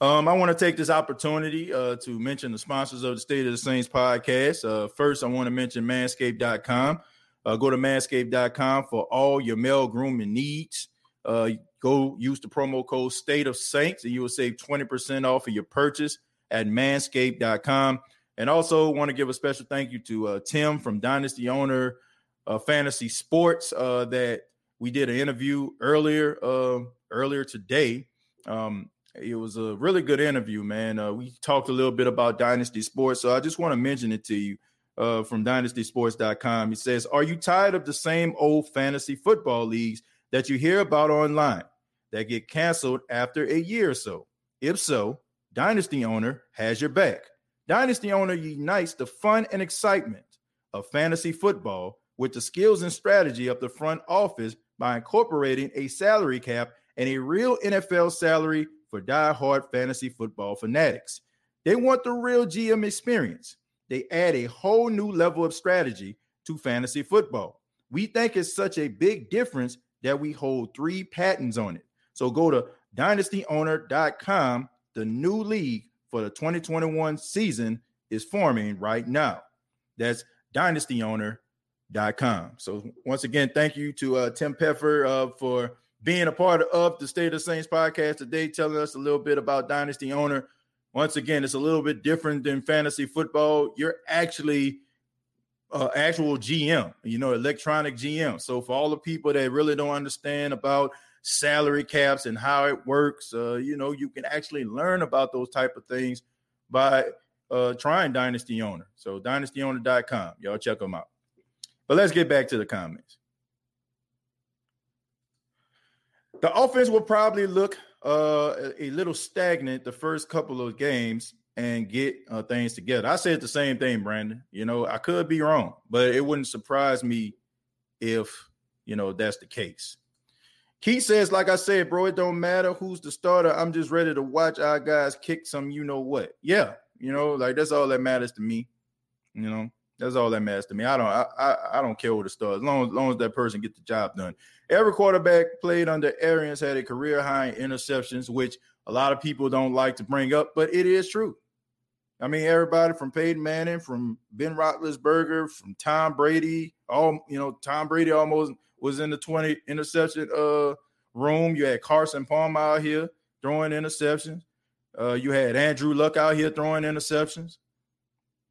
Um, I want to take this opportunity uh, to mention the sponsors of the State of the Saints podcast. Uh, first, I want to mention manscaped.com. Uh, go to manscaped.com for all your male grooming needs. Uh, Go use the promo code State of Saints, and you will save 20% off of your purchase at manscaped.com. And also want to give a special thank you to uh, Tim from Dynasty Owner uh, Fantasy Sports uh, that we did an interview earlier uh, earlier today. Um, it was a really good interview, man. Uh, we talked a little bit about Dynasty Sports, so I just want to mention it to you uh, from dynastysports.com. He says, Are you tired of the same old fantasy football leagues that you hear about online? that get canceled after a year or so? If so, Dynasty Owner has your back. Dynasty Owner unites the fun and excitement of fantasy football with the skills and strategy of the front office by incorporating a salary cap and a real NFL salary for die-hard fantasy football fanatics. They want the real GM experience. They add a whole new level of strategy to fantasy football. We think it's such a big difference that we hold three patents on it. So go to dynastyowner.com. The new league for the 2021 season is forming right now. That's dynastyowner.com. So once again, thank you to uh, Tim Peffer uh, for being a part of the State of Saints podcast today, telling us a little bit about Dynasty Owner. Once again, it's a little bit different than fantasy football. You're actually uh, actual GM, you know, electronic GM. So for all the people that really don't understand about salary caps and how it works. Uh, you know, you can actually learn about those type of things by uh, trying Dynasty Owner. So dynastyowner.com. Y'all check them out. But let's get back to the comments. The offense will probably look uh, a little stagnant the first couple of games and get uh, things together. I said the same thing, Brandon. You know, I could be wrong, but it wouldn't surprise me if, you know, that's the case. Keith says, like I said, bro, it don't matter who's the starter. I'm just ready to watch our guys kick some, you know what? Yeah, you know, like that's all that matters to me. You know, that's all that matters to me. I don't, I, I, I don't care who the star. As long as, long as that person get the job done. Every quarterback played under Arians had a career high in interceptions, which a lot of people don't like to bring up, but it is true. I mean, everybody from Peyton Manning, from Ben Roethlisberger, from Tom Brady, all you know, Tom Brady almost was in the 20 interception uh room. You had Carson Palmer out here throwing interceptions. Uh, you had Andrew Luck out here throwing interceptions.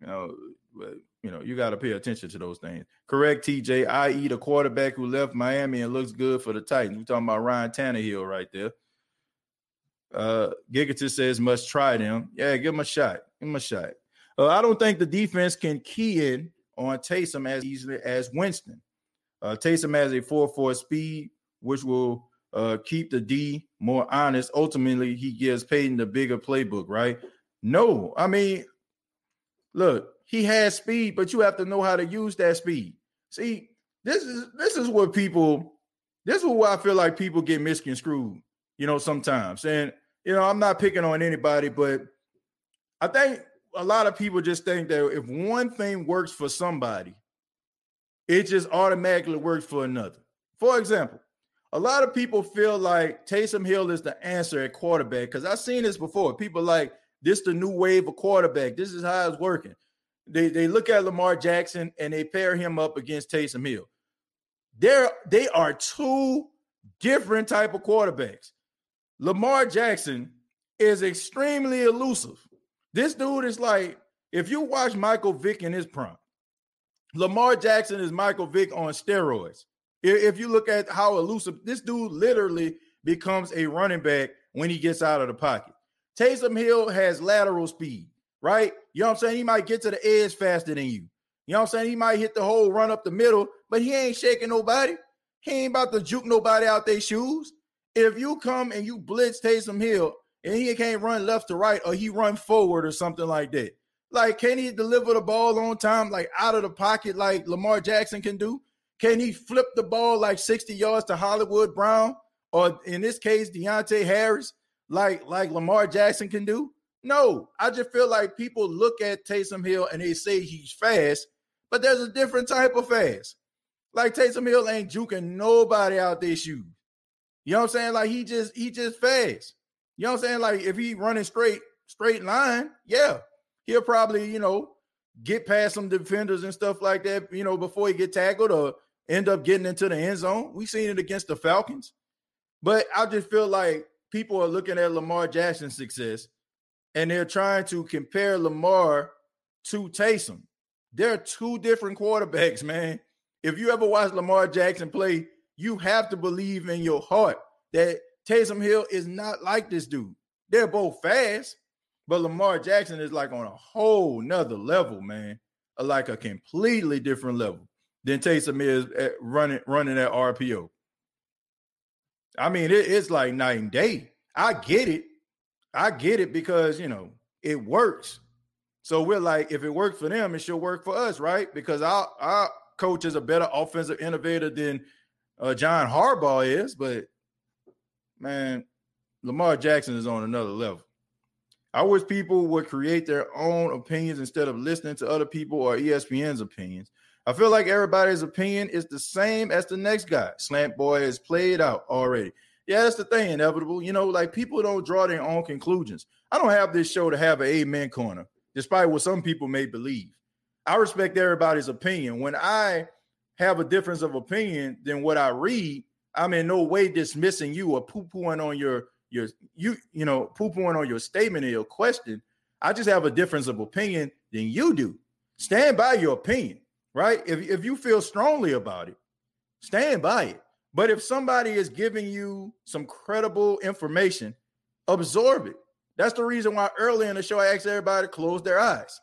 You know, but you know, you got to pay attention to those things. Correct, TJ, i.e., the quarterback who left Miami and looks good for the Titans. We're talking about Ryan Tannehill right there. Uh, says must try them. Yeah, give him a shot. Give him a shot. Uh, I don't think the defense can key in on Taysom as easily as Winston. Uh, Taysom has a 4-4 speed, which will uh, keep the D more honest. Ultimately, he gives Payton the bigger playbook, right? No, I mean, Look, he has speed, but you have to know how to use that speed. See, this is this is what people this is what I feel like people get misconstrued, you know, sometimes. And you know, I'm not picking on anybody, but I think a lot of people just think that if one thing works for somebody, it just automatically works for another. For example, a lot of people feel like Taysom Hill is the answer at quarterback because I've seen this before. People like this the new wave of quarterback. This is how it's working. They they look at Lamar Jackson and they pair him up against Taysom Hill. They're they are two different type of quarterbacks. Lamar Jackson is extremely elusive. This dude is like if you watch Michael Vick in his prime, Lamar Jackson is Michael Vick on steroids. If you look at how elusive this dude literally becomes a running back when he gets out of the pocket. Taysom Hill has lateral speed, right? You know what I'm saying? He might get to the edge faster than you. You know what I'm saying? He might hit the hole, run up the middle, but he ain't shaking nobody. He ain't about to juke nobody out their shoes. If you come and you blitz Taysom Hill and he can't run left to right or he run forward or something like that, like can he deliver the ball on time, like out of the pocket, like Lamar Jackson can do? Can he flip the ball like 60 yards to Hollywood Brown or in this case Deonte Harris, like like Lamar Jackson can do? No, I just feel like people look at Taysom Hill and they say he's fast, but there's a different type of fast. Like Taysom Hill ain't juking nobody out their shoes. You know what I'm saying? Like he just he just fast. You know what I'm saying? Like if he running straight straight line, yeah, he'll probably you know get past some defenders and stuff like that. You know before he get tackled or end up getting into the end zone. We seen it against the Falcons, but I just feel like people are looking at Lamar Jackson's success and they're trying to compare Lamar to Taysom. They're two different quarterbacks, man. If you ever watch Lamar Jackson play, you have to believe in your heart that Taysom Hill is not like this dude. They're both fast, but Lamar Jackson is like on a whole nother level, man. Like a completely different level than Taysom is at running running that RPO. I mean, it, it's like night and day. I get it. I get it because you know it works. So we're like, if it works for them, it should work for us, right? Because our our coach is a better offensive innovator than uh, John Harbaugh is. But man, Lamar Jackson is on another level. I wish people would create their own opinions instead of listening to other people or ESPN's opinions. I feel like everybody's opinion is the same as the next guy. Slant boy is played out already yeah, that's the thing, inevitable. You know, like people don't draw their own conclusions. I don't have this show to have an amen corner, despite what some people may believe. I respect everybody's opinion. When I have a difference of opinion than what I read, I'm in no way dismissing you or poo-pooing on your your you you know poo-pooing on your statement or your question. I just have a difference of opinion than you do. Stand by your opinion, right? If if you feel strongly about it, stand by it. But if somebody is giving you some credible information, absorb it. That's the reason why early in the show I asked everybody to close their eyes.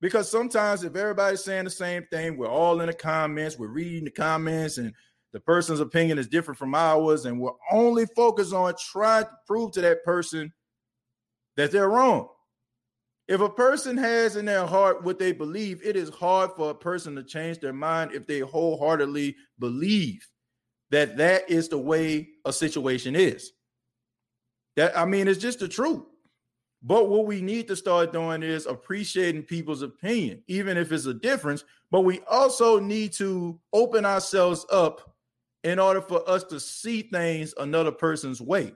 Because sometimes if everybody's saying the same thing, we're all in the comments, we're reading the comments, and the person's opinion is different from ours, and we're only focused on trying to prove to that person that they're wrong. If a person has in their heart what they believe, it is hard for a person to change their mind if they wholeheartedly believe that that is the way a situation is. That I mean, it's just the truth. But what we need to start doing is appreciating people's opinion, even if it's a difference. But we also need to open ourselves up in order for us to see things another person's way.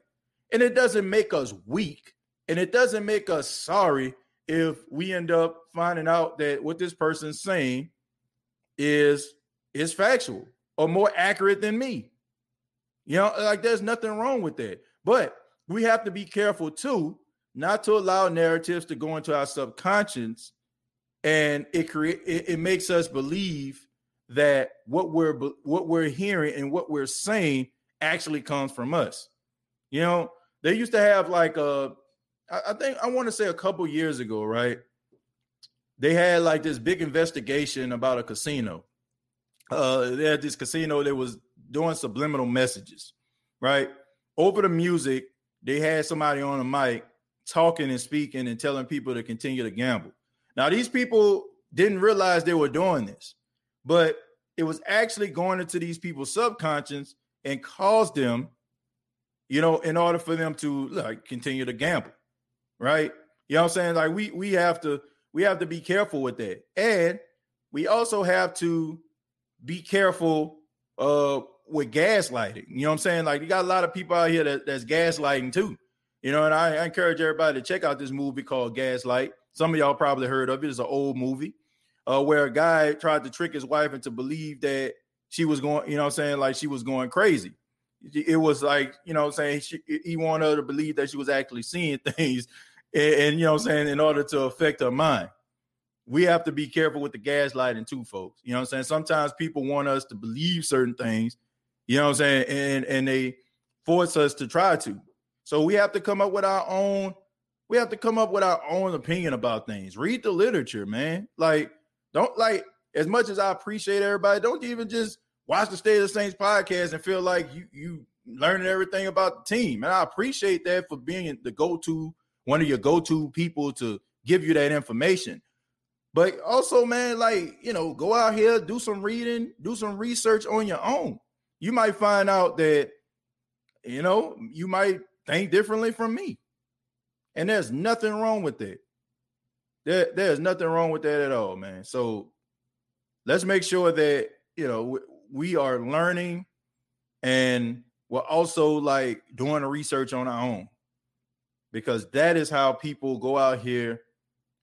And it doesn't make us weak and it doesn't make us sorry if we end up finding out that what this person's saying is is factual or more accurate than me. You know, like there's nothing wrong with that. But we have to be careful too, not to allow narratives to go into our subconscious and it create it, it makes us believe that what we're what we're hearing and what we're saying actually comes from us. You know, they used to have like a I think I want to say a couple years ago, right? They had like this big investigation about a casino uh, they had this casino that was doing subliminal messages, right? Over the music, they had somebody on the mic talking and speaking and telling people to continue to gamble. Now, these people didn't realize they were doing this, but it was actually going into these people's subconscious and caused them, you know, in order for them to like continue to gamble, right? You know what I'm saying? Like we we have to we have to be careful with that. And we also have to be careful uh with gaslighting. You know what I'm saying? Like you got a lot of people out here that, that's gaslighting too. You know, and I, I, encourage everybody to check out this movie called Gaslight. Some of y'all probably heard of it. It's an old movie uh, where a guy tried to trick his wife into believe that she was going, you know I'm saying, like she was going crazy. It was like, you know I'm saying, she, he wanted her to believe that she was actually seeing things and, and you know I'm saying, in order to affect her mind we have to be careful with the gaslighting too, folks. You know what I'm saying? Sometimes people want us to believe certain things, you know what I'm saying, and and they force us to try to. So we have to come up with our own, we have to come up with our own opinion about things. Read the literature, man. Like, don't like as much as I appreciate everybody, don't even just watch the State of the Saints podcast and feel like you you learning everything about the team. And I appreciate that for being the go-to, one of your go-to people to give you that information. But also, man, like, you know, go out here, do some reading, do some research on your own. You might find out that, you know, you might think differently from me. And there's nothing wrong with that. There, there's nothing wrong with that at all, man. So let's make sure that, you know, we are learning and we're also like doing the research on our own. Because that is how people go out here,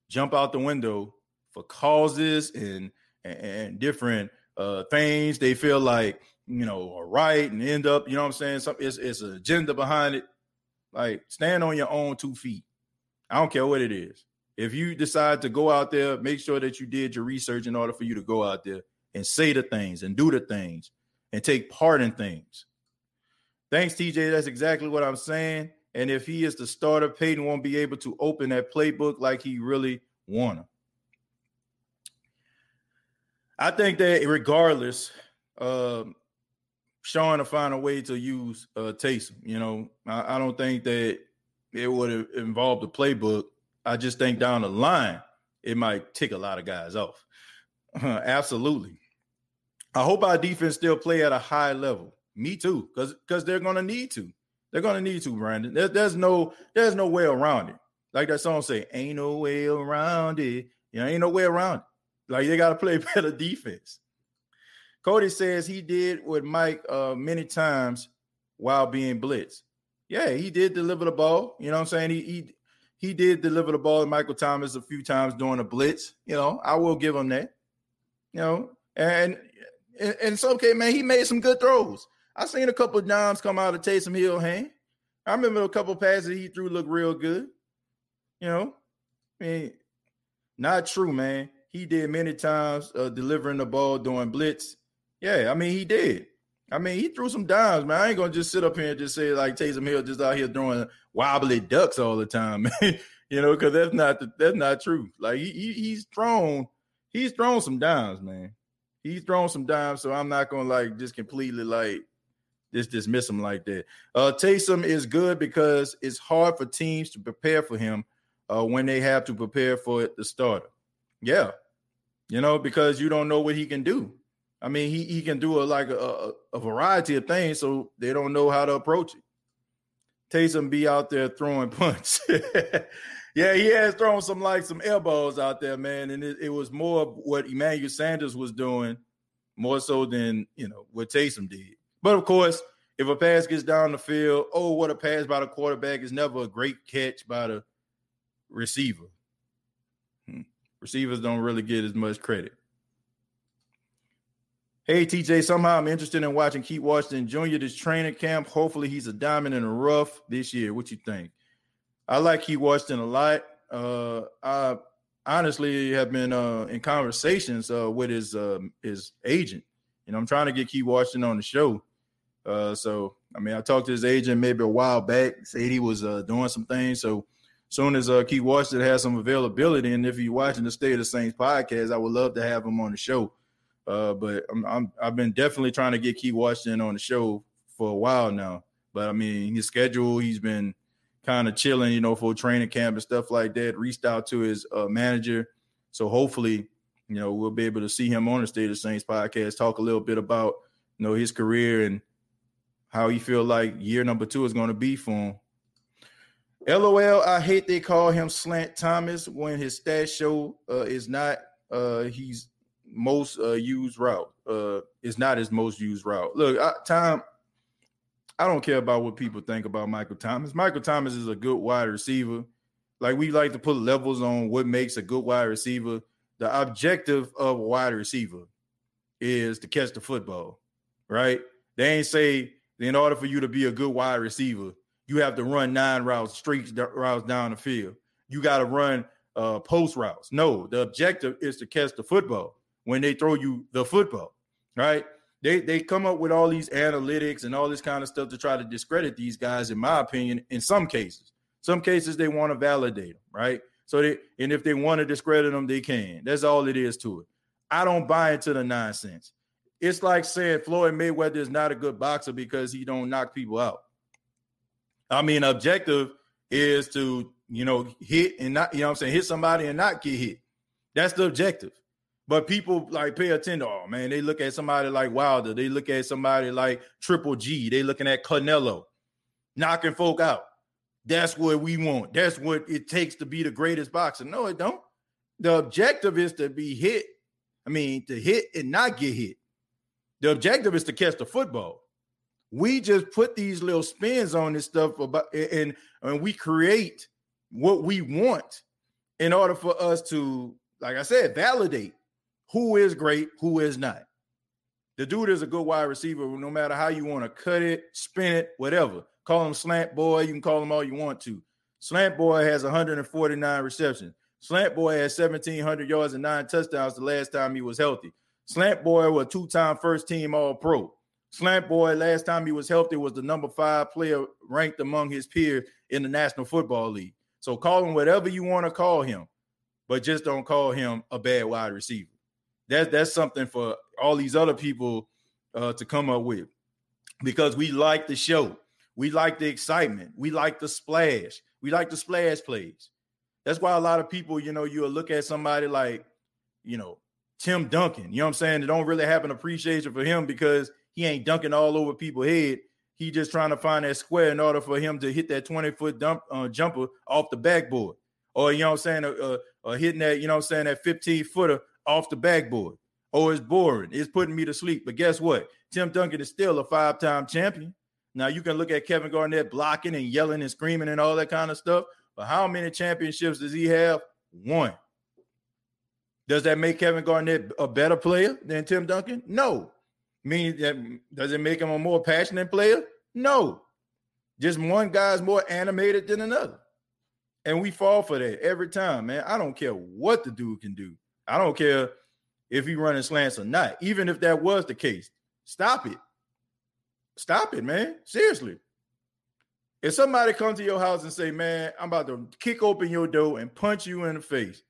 jump out the window for causes and and different uh things they feel like you know are right and end up you know what i'm saying? Something it's, it's an agenda behind it. Like stand on your own two feet. I don't care what it is if you decide to go out there make sure that you did your research in order for you to go out there and say the things and do the things and take part in things thanks tj that's exactly what i'm saying and if he is the starter payton won't be able to open that playbook like he really wanted I think that regardless, um, Sean to find a way to use uh, Taysom. You know, I, I don't think that it would have involved the playbook. I just think down the line it might tick a lot of guys off. Absolutely. I hope our defense still play at a high level. Me too, because because they're gonna need to. They're gonna need to, Brandon. There, there's no there's no way around it. Like that song say, ain't no way around it. You know, ain't no way around it. Like they got to play better defense. Cody says he did with Mike uh, many times while being blitzed. Yeah, he did deliver the ball. You know what I'm saying? He he he did deliver the ball to Michael Thomas a few times during a blitz. You know, I will give him that. You know, and in some case, man, he made some good throws. I seen a couple of dimes come out of Taysom Hill hand. I remember a couple passes he threw look real good. You know, I mean, not true, man he did many times uh, delivering the ball during blitz. Yeah, I mean he did. I mean he threw some dimes, man. I ain't gonna just sit up here and just say like Taysom Hill just out here throwing wobbly ducks all the time, man. you know, because that's not the, that's not true. Like he, he he's thrown he's thrown some dimes, man. He's thrown some dimes, so I'm not gonna like just completely like just dismiss him like that. Uh Taysom is good because it's hard for teams to prepare for him uh, when they have to prepare for it, the starter. Yeah, you know, because you don't know what he can do. I mean, he, he can do a, like a, a variety of things, so they don't know how to approach it. Taysom be out there throwing punts. yeah, he has thrown some like some elbows out there, man, and it, it was more what Emmanuel Sanders was doing, more so than you know what Taysom did. But of course, if a pass gets down the field, oh, what a pass by the quarterback is never a great catch by the receiver. Hmm. Receivers don't really get as much credit. Hey TJ, somehow I'm interested in watching Keith Washington Jr. this training camp. Hopefully he's a diamond in the rough this year. What you think? I like Keith Washington a lot. Uh, I honestly have been uh, in conversations uh, with his uh, his agent. Know, I'm trying to get Keith Washington on the show. Uh, so I mean, I talked to his agent maybe a while back, said he was uh, doing some things. So soon as uh, Keith Washington has some availability, and if you're watching the State of the Saints podcast, I would love to have him on the show. Uh, but I'm, i have been definitely trying to get Key Washington on the show for a while now. But I mean, his schedule, he's been kind of chilling, you know, for training camp and stuff like that. Reached out to his uh, manager, So hopefully, you know, we'll be able to see him on the State of Saints podcast, talk a little bit about you know his career and how he feel like year number two is going to be for him. LOL, I hate they call him Slant Thomas when his stats show uh, is not uh, he's most uh, used route. Uh, is not his most used route. Look, I, Tom, I don't care about what people think about Michael Thomas. Michael Thomas is a good wide receiver. Like we like to put levels on what makes a good wide receiver. The objective of a wide receiver is to catch the football, right? They ain't say in order for you to be a good wide receiver, you have to run nine routes, straight routes down the field. You got to run uh, post routes. No, the objective is to catch the football when they throw you the football, right? They they come up with all these analytics and all this kind of stuff to try to discredit these guys. In my opinion, in some cases, some cases they want to validate them, right? So they and if they want to discredit them, they can. That's all it is to it. I don't buy into the nonsense. It's like saying Floyd Mayweather is not a good boxer because he don't knock people out. I mean, objective is to you know hit and not you know I'm saying hit somebody and not get hit. That's the objective. But people like pay attention. Oh man, they look at somebody like Wilder. They look at somebody like Triple G. They looking at Canelo, knocking folk out. That's what we want. That's what it takes to be the greatest boxer. No, it don't. The objective is to be hit. I mean, to hit and not get hit. The objective is to catch the football. We just put these little spins on this stuff about and, and we create what we want in order for us to, like I said, validate who is great, who is not. The dude is a good wide receiver, no matter how you want to cut it, spin it, whatever. Call him slant boy. You can call him all you want to. Slant boy has 149 receptions. Slant boy has 1,700 yards and nine touchdowns the last time he was healthy. Slant boy was two-time first team All Pro. Slant boy, last time he was healthy, was the number five player ranked among his peers in the National Football League. So call him whatever you want to call him, but just don't call him a bad wide receiver. That's that's something for all these other people uh, to come up with because we like the show. We like the excitement. We like the splash. We like the splash plays. That's why a lot of people, you know, you'll look at somebody like, you know, Tim Duncan. You know what I'm saying? They don't really have an appreciation for him because he ain't dunking all over people's head. He just trying to find that square in order for him to hit that 20 foot dump uh, jumper off the backboard. Or, you know what I'm saying? Uh, uh, uh hitting that, you know what I'm saying, that 15 footer off the backboard. Oh, it's boring. It's putting me to sleep. But guess what? Tim Duncan is still a five time champion. Now you can look at Kevin Garnett blocking and yelling and screaming and all that kind of stuff. But how many championships does he have? One. Does that make Kevin Garnett a better player than Tim Duncan? No. Mean that does it make him a more passionate player? No. Just one guy's more animated than another. And we fall for that every time, man. I don't care what the dude can do. I don't care if he running slants or not. Even if that was the case, stop it. Stop it, man. Seriously. If somebody comes to your house and say, "Man, I'm about to kick open your door and punch you in the face,"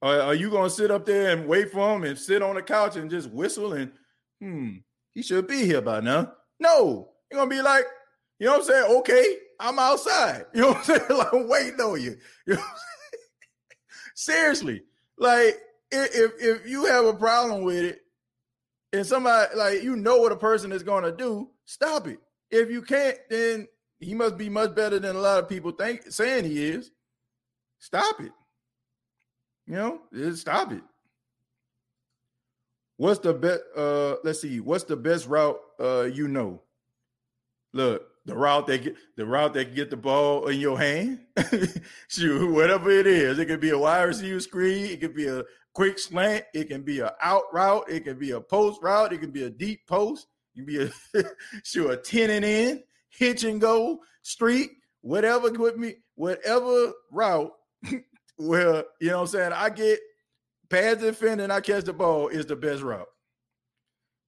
are, are you gonna sit up there and wait for him and sit on the couch and just whistle and, hmm, he should be here by now? No, you're gonna be like, you know what I'm saying? Okay, I'm outside. You know what I'm saying? Like waiting on you. you know Seriously, like if if you have a problem with it and somebody like you know what a person is going to do, stop it. If you can't, then he must be much better than a lot of people think saying he is. Stop it. You know, just stop it. What's the best? Uh, let's see. What's the best route? Uh, you know. Look, the route that get the route that get the ball in your hand. Shoot, whatever it is, it could be a wide receiver screen. It could be a quick slant. It can be an out route. It can be a post route. It can be a deep post. It can be a sure a 10 and in, hitch and go, street, whatever with me, whatever route where you know what I'm saying I get pads defend and I catch the ball is the best route.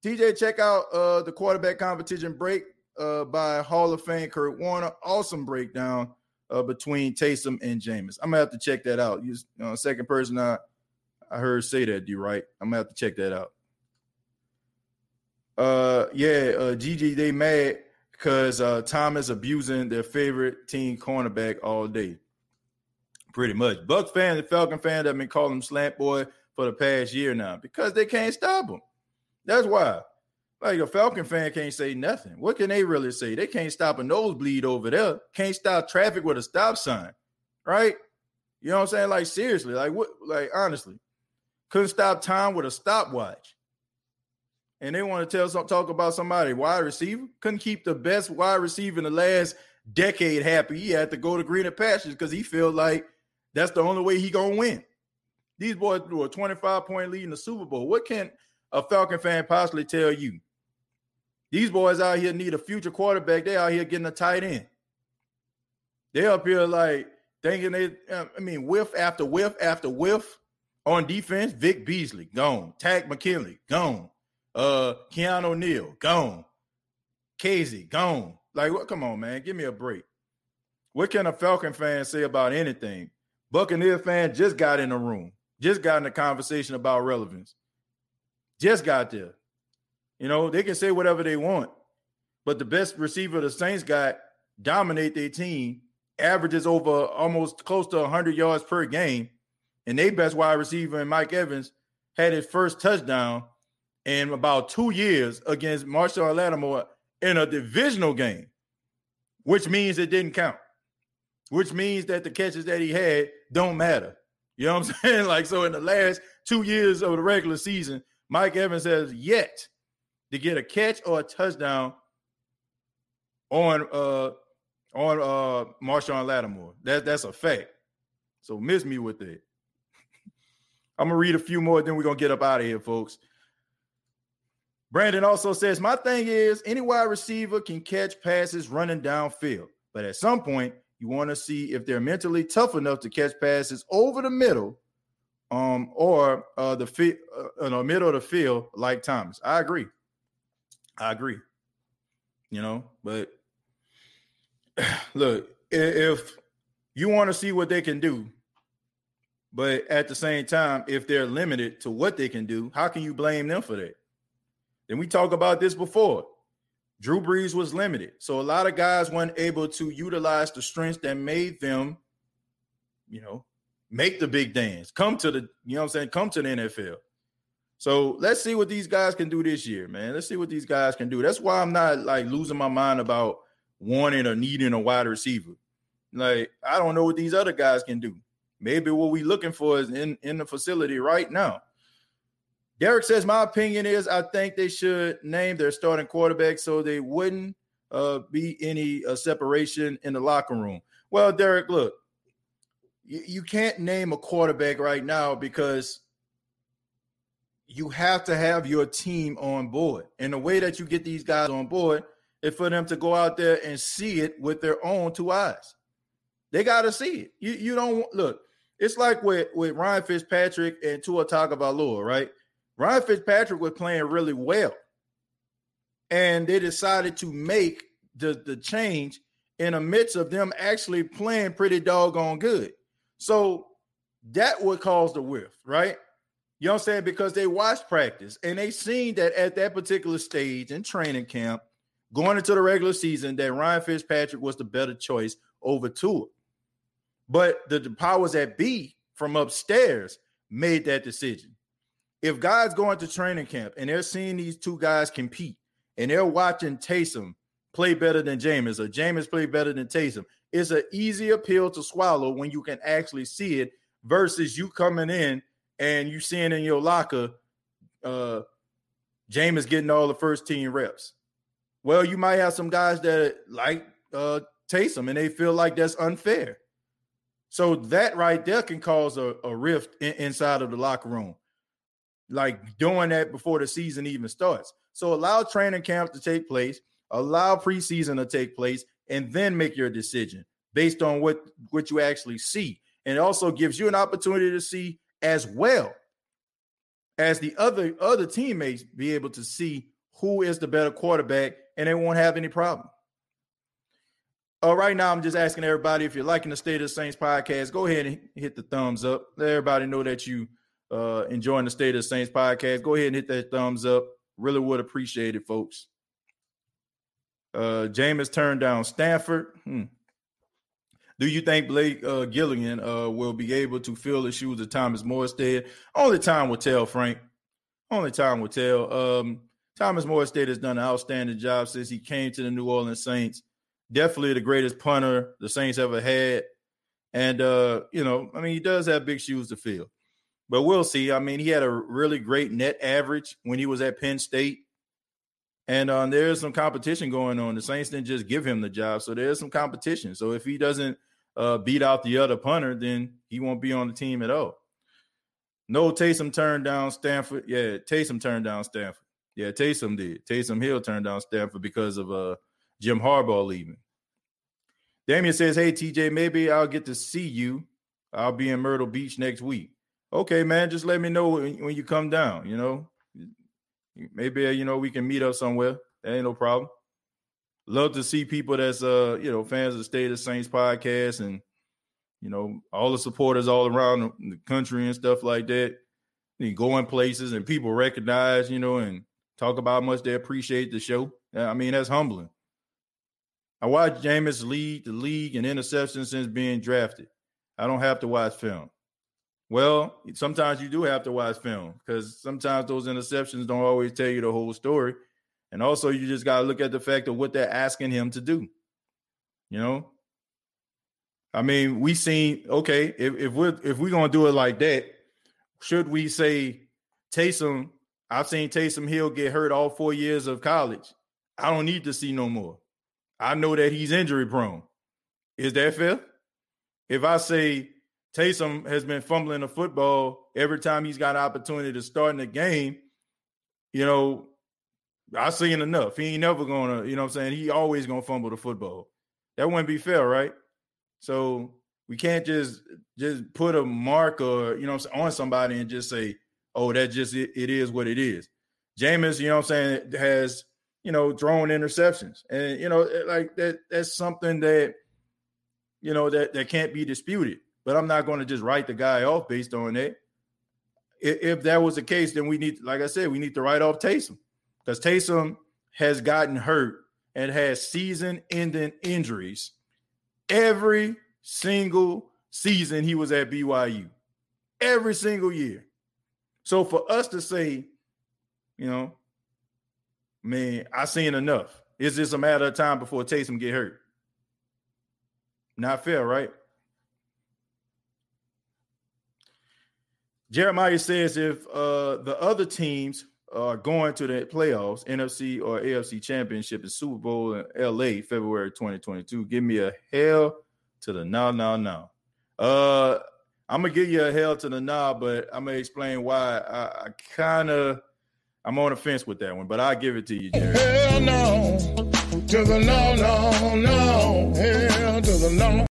TJ, check out uh the quarterback competition break uh by Hall of Fame Kurt Warner. Awesome breakdown uh between Taysom and Jameis. I'm gonna have to check that out. You know, second person I I heard say that, do you right? I'm gonna have to check that out. Uh yeah, uh Gigi, they mad because uh Thomas abusing their favorite team cornerback all day. Pretty much. Buck fans and Falcon fans have been calling him slant boy for the past year now because they can't stop him. That's why. Like a Falcon fan can't say nothing. What can they really say? They can't stop a nosebleed over there. Can't stop traffic with a stop sign, right? You know what I'm saying? Like seriously, like what? Like honestly, couldn't stop time with a stopwatch. And they want to tell some talk about somebody wide receiver couldn't keep the best wide receiver in the last decade happy. He had to go to greener pastures because he felt like that's the only way he gonna win. These boys threw a 25 point lead in the Super Bowl. What can a Falcon fan possibly tell you? These boys out here need a future quarterback. They out here getting a tight end. They up here like thinking they, I mean, whiff after whiff after whiff on defense. Vic Beasley gone. Takk McKinley gone. Uh, Keanu Neal gone. Casey gone. Like, what? Come on, man, give me a break. What can a Falcon fan say about anything? Buccaneer fan just got in the room, just got in the conversation about relevance, just got there. You know, they can say whatever they want, but the best receiver the Saints got dominate their team, averages over almost close to 100 yards per game, and their best wide receiver, Mike Evans, had his first touchdown in about two years against Marshon Lattimore in a divisional game, which means it didn't count, which means that the catches that he had don't matter. You know what I'm saying? Like, so in the last two years of the regular season, Mike Evans has yet to get a catch or a touchdown on uh on uh Marshon Lattimore. That that's a fact. So miss me with it. I'm gonna read a few more, then we're gonna get up out of here, folks. Brandon also says, My thing is any wide receiver can catch passes running downfield, but at some point, you want to see if they're mentally tough enough to catch passes over the middle um, or uh, the, fi- uh, middle of the field like Thomas. I agree. I agree. You know, but look, if you want to see what they can do, but at the same time, if they're limited to what they can do, how can you blame them for that? Then we talked about this before. Drew Brees was limited. So a lot of guys weren't able to utilize the strengths that made them, you know, make the big dance, come to the, you know I'm saying, come to the NFL. So let's see what these guys can do this year, man. Let's see what these guys can do. That's why I'm not like losing my mind about wanting or needing a wide receiver. Like I don't know what these other guys can do. Maybe what we're looking for is in in the facility right now. Derek says, my opinion is I think they should name their starting quarterback so they wouldn't uh, be any uh, separation in the locker room. Well, Derek, look, you, you can't name a quarterback right now because you have to have your team on board. And the way that you get these guys on board is for them to go out there and see it with their own two eyes. They got to see it. You you don't look. It's like with with Ryan Fitzpatrick and Tua Tagovailoa, right? Ryan Fitzpatrick was playing really well, and they decided to make the the change in the midst of them actually playing pretty doggone good. So that would cause the whiff, right? You know what I'm saying? Because they watched practice and they seen that at that particular stage in training camp, going into the regular season, that Ryan Fitzpatrick was the better choice over Tua. But the, the powers that be from upstairs made that decision. If guys going to training camp and they're seeing these two guys compete and they're watching Taysom play better than Jameis or Jameis play better than Taysom, it's an easier pill to swallow when you can actually see it versus you coming in and you seeing in your locker, uh, Jameis getting all the first team reps. Well, you might have some guys that like uh, Taysom and they feel like that's unfair. So that right there can cause a, a rift in, inside of the locker room, like doing that before the season even starts. So allow training camp to take place, allow preseason to take place, and then make your decision based on what what you actually see. And it also gives you an opportunity to see as well as the other other teammates be able to see who is the better quarterback and they won't have any problem. Uh, right now, I'm just asking everybody if you're liking the State of the Saints podcast, go ahead and hit the thumbs up. Let everybody know that you uh enjoying the State of the Saints podcast. Go ahead and hit that thumbs up. Really would appreciate it, folks. Uh Jameis turned down Stanford. Hmm. Do you think Blake uh, Gillikin uh, will be able to fill the shoes of Thomas Morstead? Only time will tell, Frank. Only time will tell. Um, Thomas Morstead has done an outstanding job since he came to the New Orleans Saints. Definitely the greatest punter the Saints ever had. And, uh, you know, I mean, he does have big shoes to fill. But we'll see. I mean, he had a really great net average when he was at Penn State. And uh, there's some competition going on. The Saints didn't just give him the job. So there's some competition. So if he doesn't – uh, beat out the other punter, then he won't be on the team at all. No, Taysom turned down Stanford. Yeah, Taysom turned down Stanford. Yeah, Taysom did. Taysom Hill turned down Stanford because of uh, Jim Harbaugh leaving. Damien says, "Hey TJ, maybe I'll get to see you. I'll be in Myrtle Beach next week. Okay, man, just let me know when, when you come down. You know, maybe you know we can meet up somewhere. That ain't no problem." Love to see people that's uh you know fans of the State of Saints podcast and you know all the supporters all around the country and stuff like that. You go in places and people recognize you know and talk about how much they appreciate the show. I mean that's humbling. I watched Jameis lead the league in interceptions since being drafted. I don't have to watch film. Well, sometimes you do have to watch film because sometimes those interceptions don't always tell you the whole story. And also, you just got to look at the fact of what they're asking him to do. You know, I mean, we seen okay if if we're if we're gonna do it like that, should we say Taysom? I've seen Taysom Hill get hurt all four years of college. I don't need to see no more. I know that he's injury prone. Is that fair? If I say Taysom has been fumbling the football every time he's got an opportunity to start in the game, you know, I seen enough. He ain't never gonna, you know what I'm saying? He always gonna fumble the football. That wouldn't be fair, right? So we can't just just put a mark or you know on somebody and just say, oh, that just it, it is what it is. Jameis, you know what I'm saying, has you know thrown interceptions. And you know, like that that's something that you know that that can't be disputed. But I'm not going to just write the guy off based on that. If, if that was the case, then we need, like I said, we need to write off Taysom because Taysom has gotten hurt and has season ending injuries every single season he was at BYU, every single year. So for us to say, you know, man, I seen enough. It's just a matter of time before Taysom get hurt. Not fair, right? Jeremiah says if uh, the other teams are going to the playoffs, NFC or AFC championship and Super Bowl in LA, February 2022. Give me a hell to the now, now, now. Uh, I'm gonna give you a hell to the now, but I'm gonna explain why I, I kind of I'm on the fence with that one, but I'll give it to you, Jerry. Hell no to the no, no, no, hell to the no.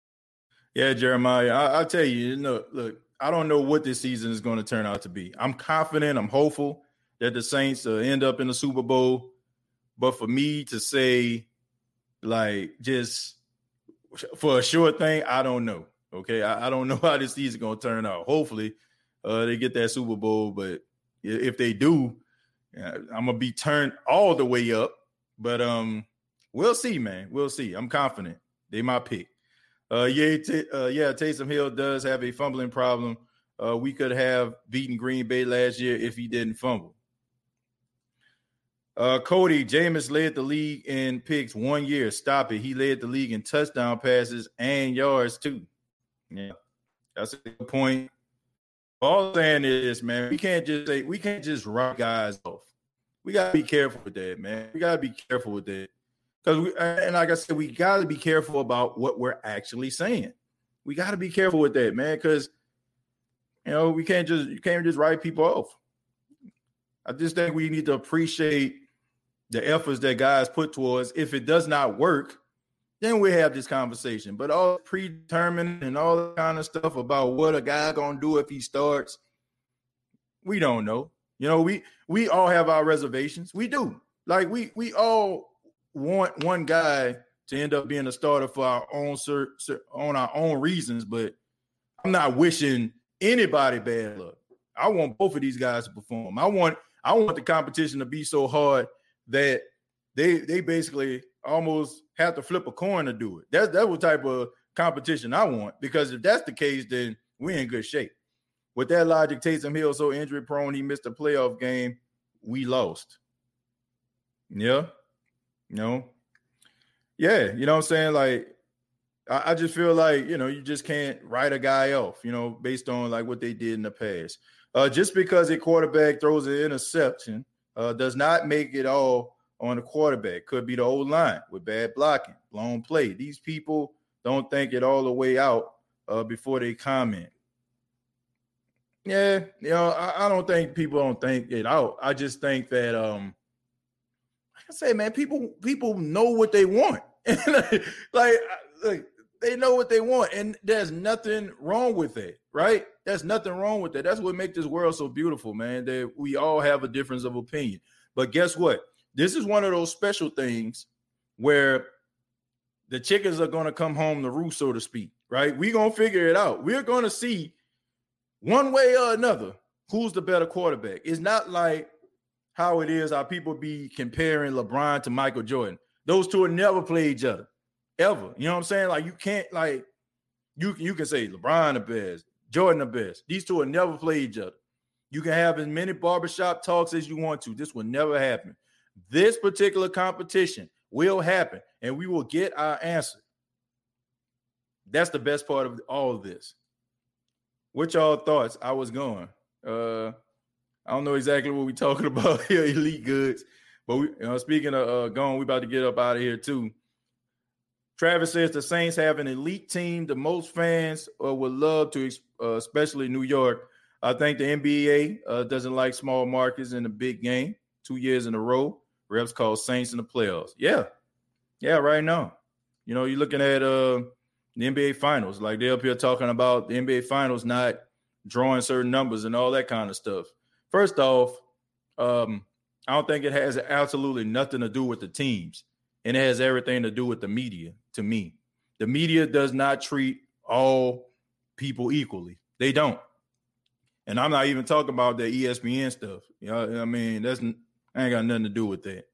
Yeah, Jeremiah, I, will tell you, you know, look, I don't know what this season is going to turn out to be. I'm confident, I'm hopeful that the Saints uh, end up in the Super Bowl. But for me to say, like, just for a sure thing, I don't know. Okay, I, I don't know how this season is gonna turn out. Hopefully, uh, they get that Super Bowl, but if they do, I'm gonna be turned all the way up. But um, we'll see, man. We'll see. I'm confident they my pick. Uh, yeah, t- uh, yeah. Taysom Hill does have a fumbling problem. Uh, we could have beaten Green Bay last year if he didn't fumble. Uh, Cody Jameis led the league in picks one year. Stop it. He led the league in touchdown passes and yards too. Yeah, that's a good point. All I'm saying is, man, we can't just say we can't just write guys off. We gotta be careful with that, man. We gotta be careful with that because we and like I said, we gotta be careful about what we're actually saying. We gotta be careful with that, man, because you know we can't just you can't just write people off. I just think we need to appreciate the efforts that guys put towards. If it does not work, then we have this conversation. But all predetermined and all that kind of stuff about what a guy gonna do if he starts, we don't know. You know, we we all have our reservations. We do. Like we we all want one guy to end up being a starter for our own on our own reasons, but I'm not wishing anybody bad luck. I want both of these guys to perform. I want I want the competition to be so hard that they they basically almost have to flip a coin to do it. That's that what type of competition I want. Because if that's the case, then we're in good shape. With that logic, Taysom Hill so injury prone, he missed a playoff game. We lost. Yeah. Know? Yeah, you know what I'm saying? Like, I, I just feel like, you know, you just can't write a guy off, you know, based on like what they did in the past. Uh, just because a quarterback throws an interception uh, does not make it all on the quarterback. Could be the old line with bad blocking, blown play. These people don't think it all the way out uh, before they comment. Yeah, you know, I, I, don't think people don't think it out. I just think that um like I say, man, people people know what they want. like, like they know what they want, and there's nothing wrong with it, right? There's nothing wrong with that. That's what makes this world so beautiful, man. That we all have a difference of opinion. But guess what? This is one of those special things where the chickens are going to come home to roost, so to speak, right? We're going to figure it out. We're going to see one way or another, who's the better quarterback? It's not like how it is our people be comparing LeBron to Michael Jordan. Those two will never play each other. Ever. You know what I'm saying? Like you can't like you you can say LeBron the best, Jordan the best. These two will never play each other. You can have as many barbershop talks as you want to. This will never happen. This particular competition will happen, and we will get our answer. That's the best part of all of this. What y'all thoughts? I was going. Uh, I don't know exactly what we're talking about here, elite goods. But we, you know, speaking of uh, going, we about to get up out of here too. Travis says the Saints have an elite team. The most fans uh, would love to, uh, especially New York. I think the NBA uh, doesn't like small markets in a big game. Two years in a row, reps called Saints in the playoffs. Yeah, yeah, right now. You know, you're looking at uh, the NBA Finals. Like they're up here talking about the NBA Finals not drawing certain numbers and all that kind of stuff. First off, um, I don't think it has absolutely nothing to do with the teams, and it has everything to do with the media. To me, the media does not treat all people equally. They don't. And I'm not even talking about the ESPN stuff. You know, I mean, that's I ain't got nothing to do with that.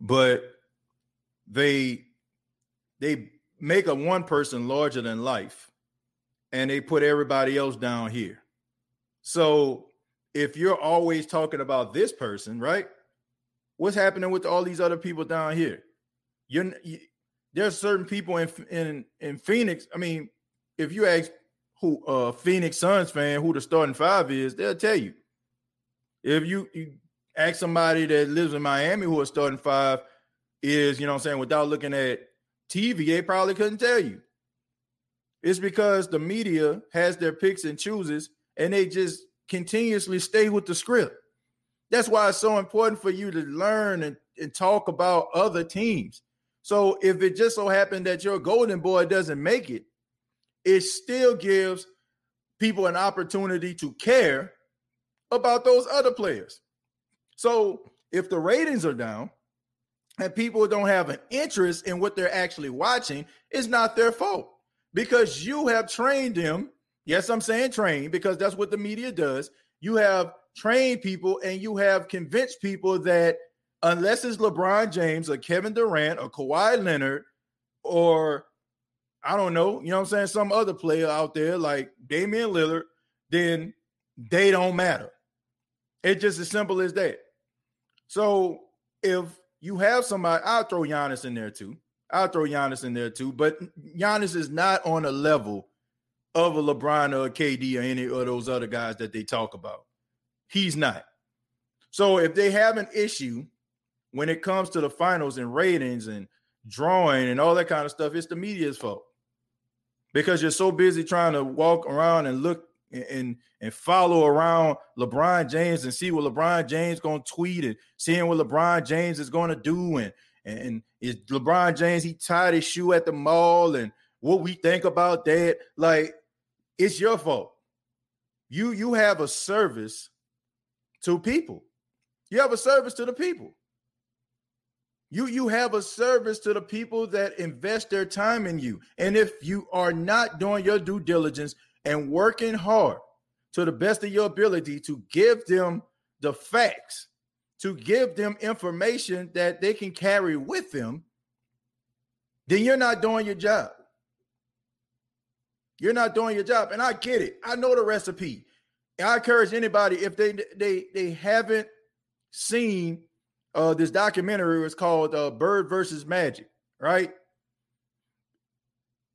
But they they make a one person larger than life and they put everybody else down here. So if you're always talking about this person, right? What's happening with all these other people down here? You're, you, there's certain people in in in Phoenix. I mean, if you ask who uh Phoenix Suns fan who the starting five is, they'll tell you. If you, you ask somebody that lives in Miami who a starting five is, you know what I'm saying, without looking at TV, they probably couldn't tell you. It's because the media has their picks and chooses, and they just continuously stay with the script. That's why it's so important for you to learn and, and talk about other teams. So if it just so happened that your golden boy doesn't make it, it still gives people an opportunity to care about those other players. So if the ratings are down, and people don't have an interest in what they're actually watching, it's not their fault because you have trained them. Yes, I'm saying train because that's what the media does. You have trained people and you have convinced people that unless it's LeBron James or Kevin Durant or Kawhi Leonard or I don't know, you know what I'm saying, some other player out there like Damian Lillard, then they don't matter. It's just as simple as that. So if you have somebody. I'll throw Giannis in there too. I'll throw Giannis in there too. But Giannis is not on a level of a LeBron or a KD or any of those other guys that they talk about. He's not. So if they have an issue when it comes to the finals and ratings and drawing and all that kind of stuff, it's the media's fault. Because you're so busy trying to walk around and look and and follow around LeBron James and see what LeBron James to tweet and seeing what LeBron James is to do and and is LeBron James he tied his shoe at the mall and what we think about that like it's your fault. You you have a service to people. You have a service to the people. You you have a service to the people that invest their time in you. And if you are not doing your due diligence, and working hard to the best of your ability to give them the facts, to give them information that they can carry with them, then you're not doing your job. You're not doing your job. And I get it. I know the recipe. And I encourage anybody if they they they haven't seen uh this documentary was called uh, Bird versus Magic, right?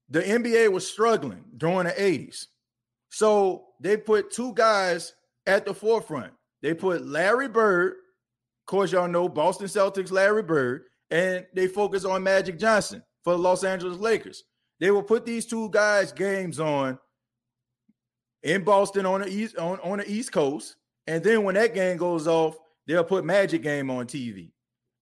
The NBA was struggling during the 80s. So they put two guys at the forefront. They put Larry Bird, of course, y'all know Boston Celtics, Larry Bird, and they focus on Magic Johnson for the Los Angeles Lakers. They will put these two guys' games on in Boston on the east on, on the East Coast, and then when that game goes off, they'll put Magic game on TV,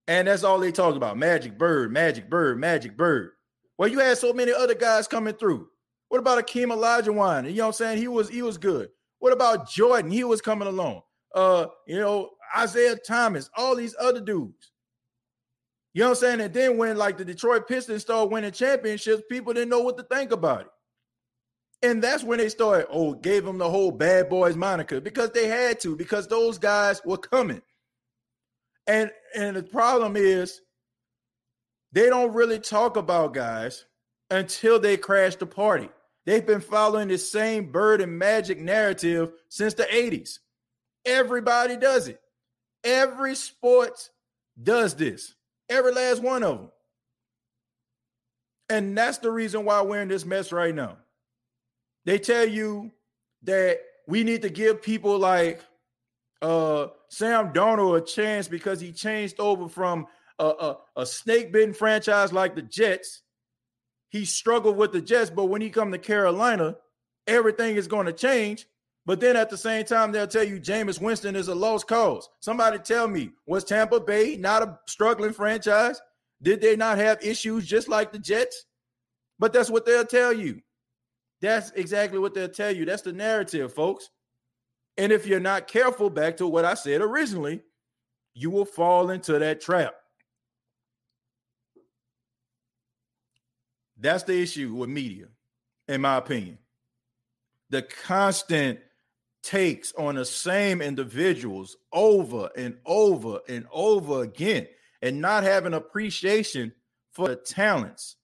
and that's all they talk about: Magic Bird, Magic Bird, Magic Bird. Well, you had so many other guys coming through. What about Akeem Olajuwon? You know what I'm saying? He was he was good. What about Jordan? He was coming along. Uh, you know, Isiah Thomas, all these other dudes. You know what I'm saying? And then when like the Detroit Pistons started winning championships, people didn't know what to think about it. And that's when they started, oh, gave them the whole bad boys moniker because they had to, because those guys were coming. And and the problem is they don't really talk about guys until they crash the party. They've been following the same bird and magic narrative since the 80s. Everybody does it. Every sport does this. Every last one of them. And that's the reason why we're in this mess right now. They tell you that we need to give people like uh Sam Darnold a chance because he changed over from a, a, a snake bitten franchise like the Jets. He struggled with the Jets, but when he come to Carolina, everything is going to change. But then at the same time, they'll tell you Jameis Winston is a lost cause. Somebody tell me, was Tampa Bay not a struggling franchise? Did they not have issues just like the Jets? But that's what they'll tell you. That's exactly what they'll tell you. That's the narrative, folks. And if you're not careful, back to what I said originally, you will fall into that trap. That's the issue with media, in my opinion. The constant takes on the same individuals over and over and over again and not having appreciation for the talents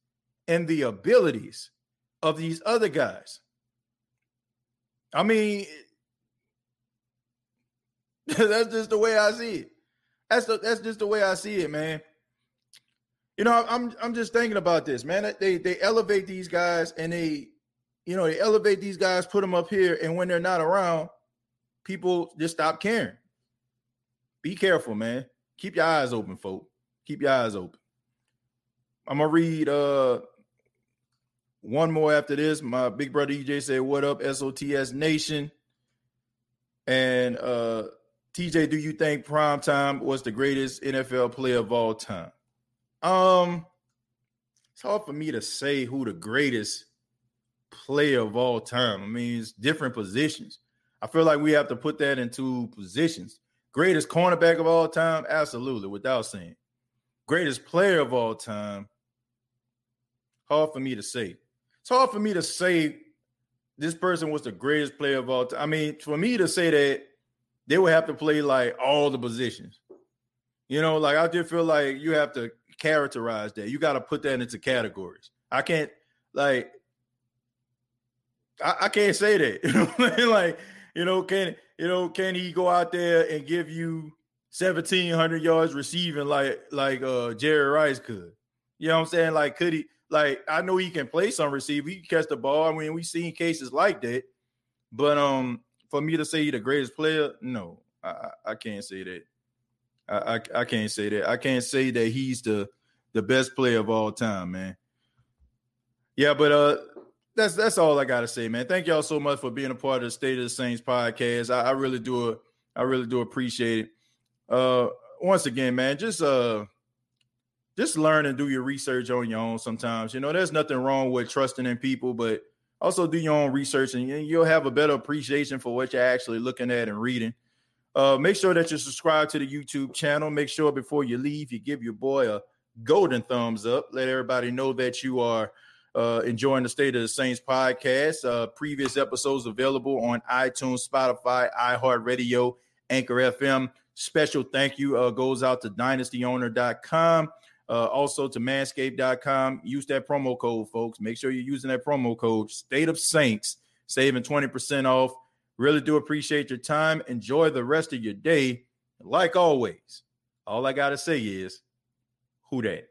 and the abilities of these other guys. I mean, that's just the way I see it. That's the, that's just the way I see it, man. You know, I'm I'm just thinking about this, man. They they elevate these guys and they you know, they elevate these guys, put them up here, and when they're not around, people just stop caring. Be careful, man. Keep your eyes open, folk. Keep your eyes open. I'm gonna read uh one more after this. My big brother EJ said, What up, SOTS Nation? And uh TJ, do you think Prime Time was the greatest NFL player of all time? Um, it's hard for me to say who the greatest player of all time. I mean, it's different positions. I feel like we have to put that into positions. Greatest cornerback of all time, absolutely, without saying. Greatest player of all time, hard for me to say. It's hard for me to say this person was the greatest player of all time. I mean, for me to say that, they would have to play like all the positions. You know, like I just feel like you have to characterize that. You got to put that into categories. I can't like I, I can't say that. You know, like you know, can you know, can he go out there and give you seventeen hundred yards receiving like like uh Jerry Rice could? You know what I'm saying? Like, could he? Like, I know he can play some receiver. He can catch the ball. I mean, we've seen cases like that. But um, for me to say he the greatest player, no, I, I can't say that. I, I, I can't say that. I can't say that he's the the best player of all time, man. Yeah, but uh, that's that's all I gotta say, man. Thank y'all so much for being a part of the State of the Saints podcast. I, I really do I really do appreciate it. Uh once again, man, just uh just learn and do your research on your own sometimes. You know, there's nothing wrong with trusting in people, but also do your own research and you'll have a better appreciation for what you're actually looking at and reading. Uh, make sure that you subscribe to the YouTube channel. Make sure before you leave, you give your boy a golden thumbs up. Let everybody know that you are uh, enjoying the State of the Saints podcast. Uh, previous episodes available on iTunes, Spotify, iHeartRadio, Anchor FM. Special thank you uh, goes out to dynastyowner.com. Uh, also to manscaped.com. Use that promo code, folks. Make sure you're using that promo code State of Saints, saving 20% off. Really do appreciate your time. Enjoy the rest of your day. Like always, all I got to say is, who that?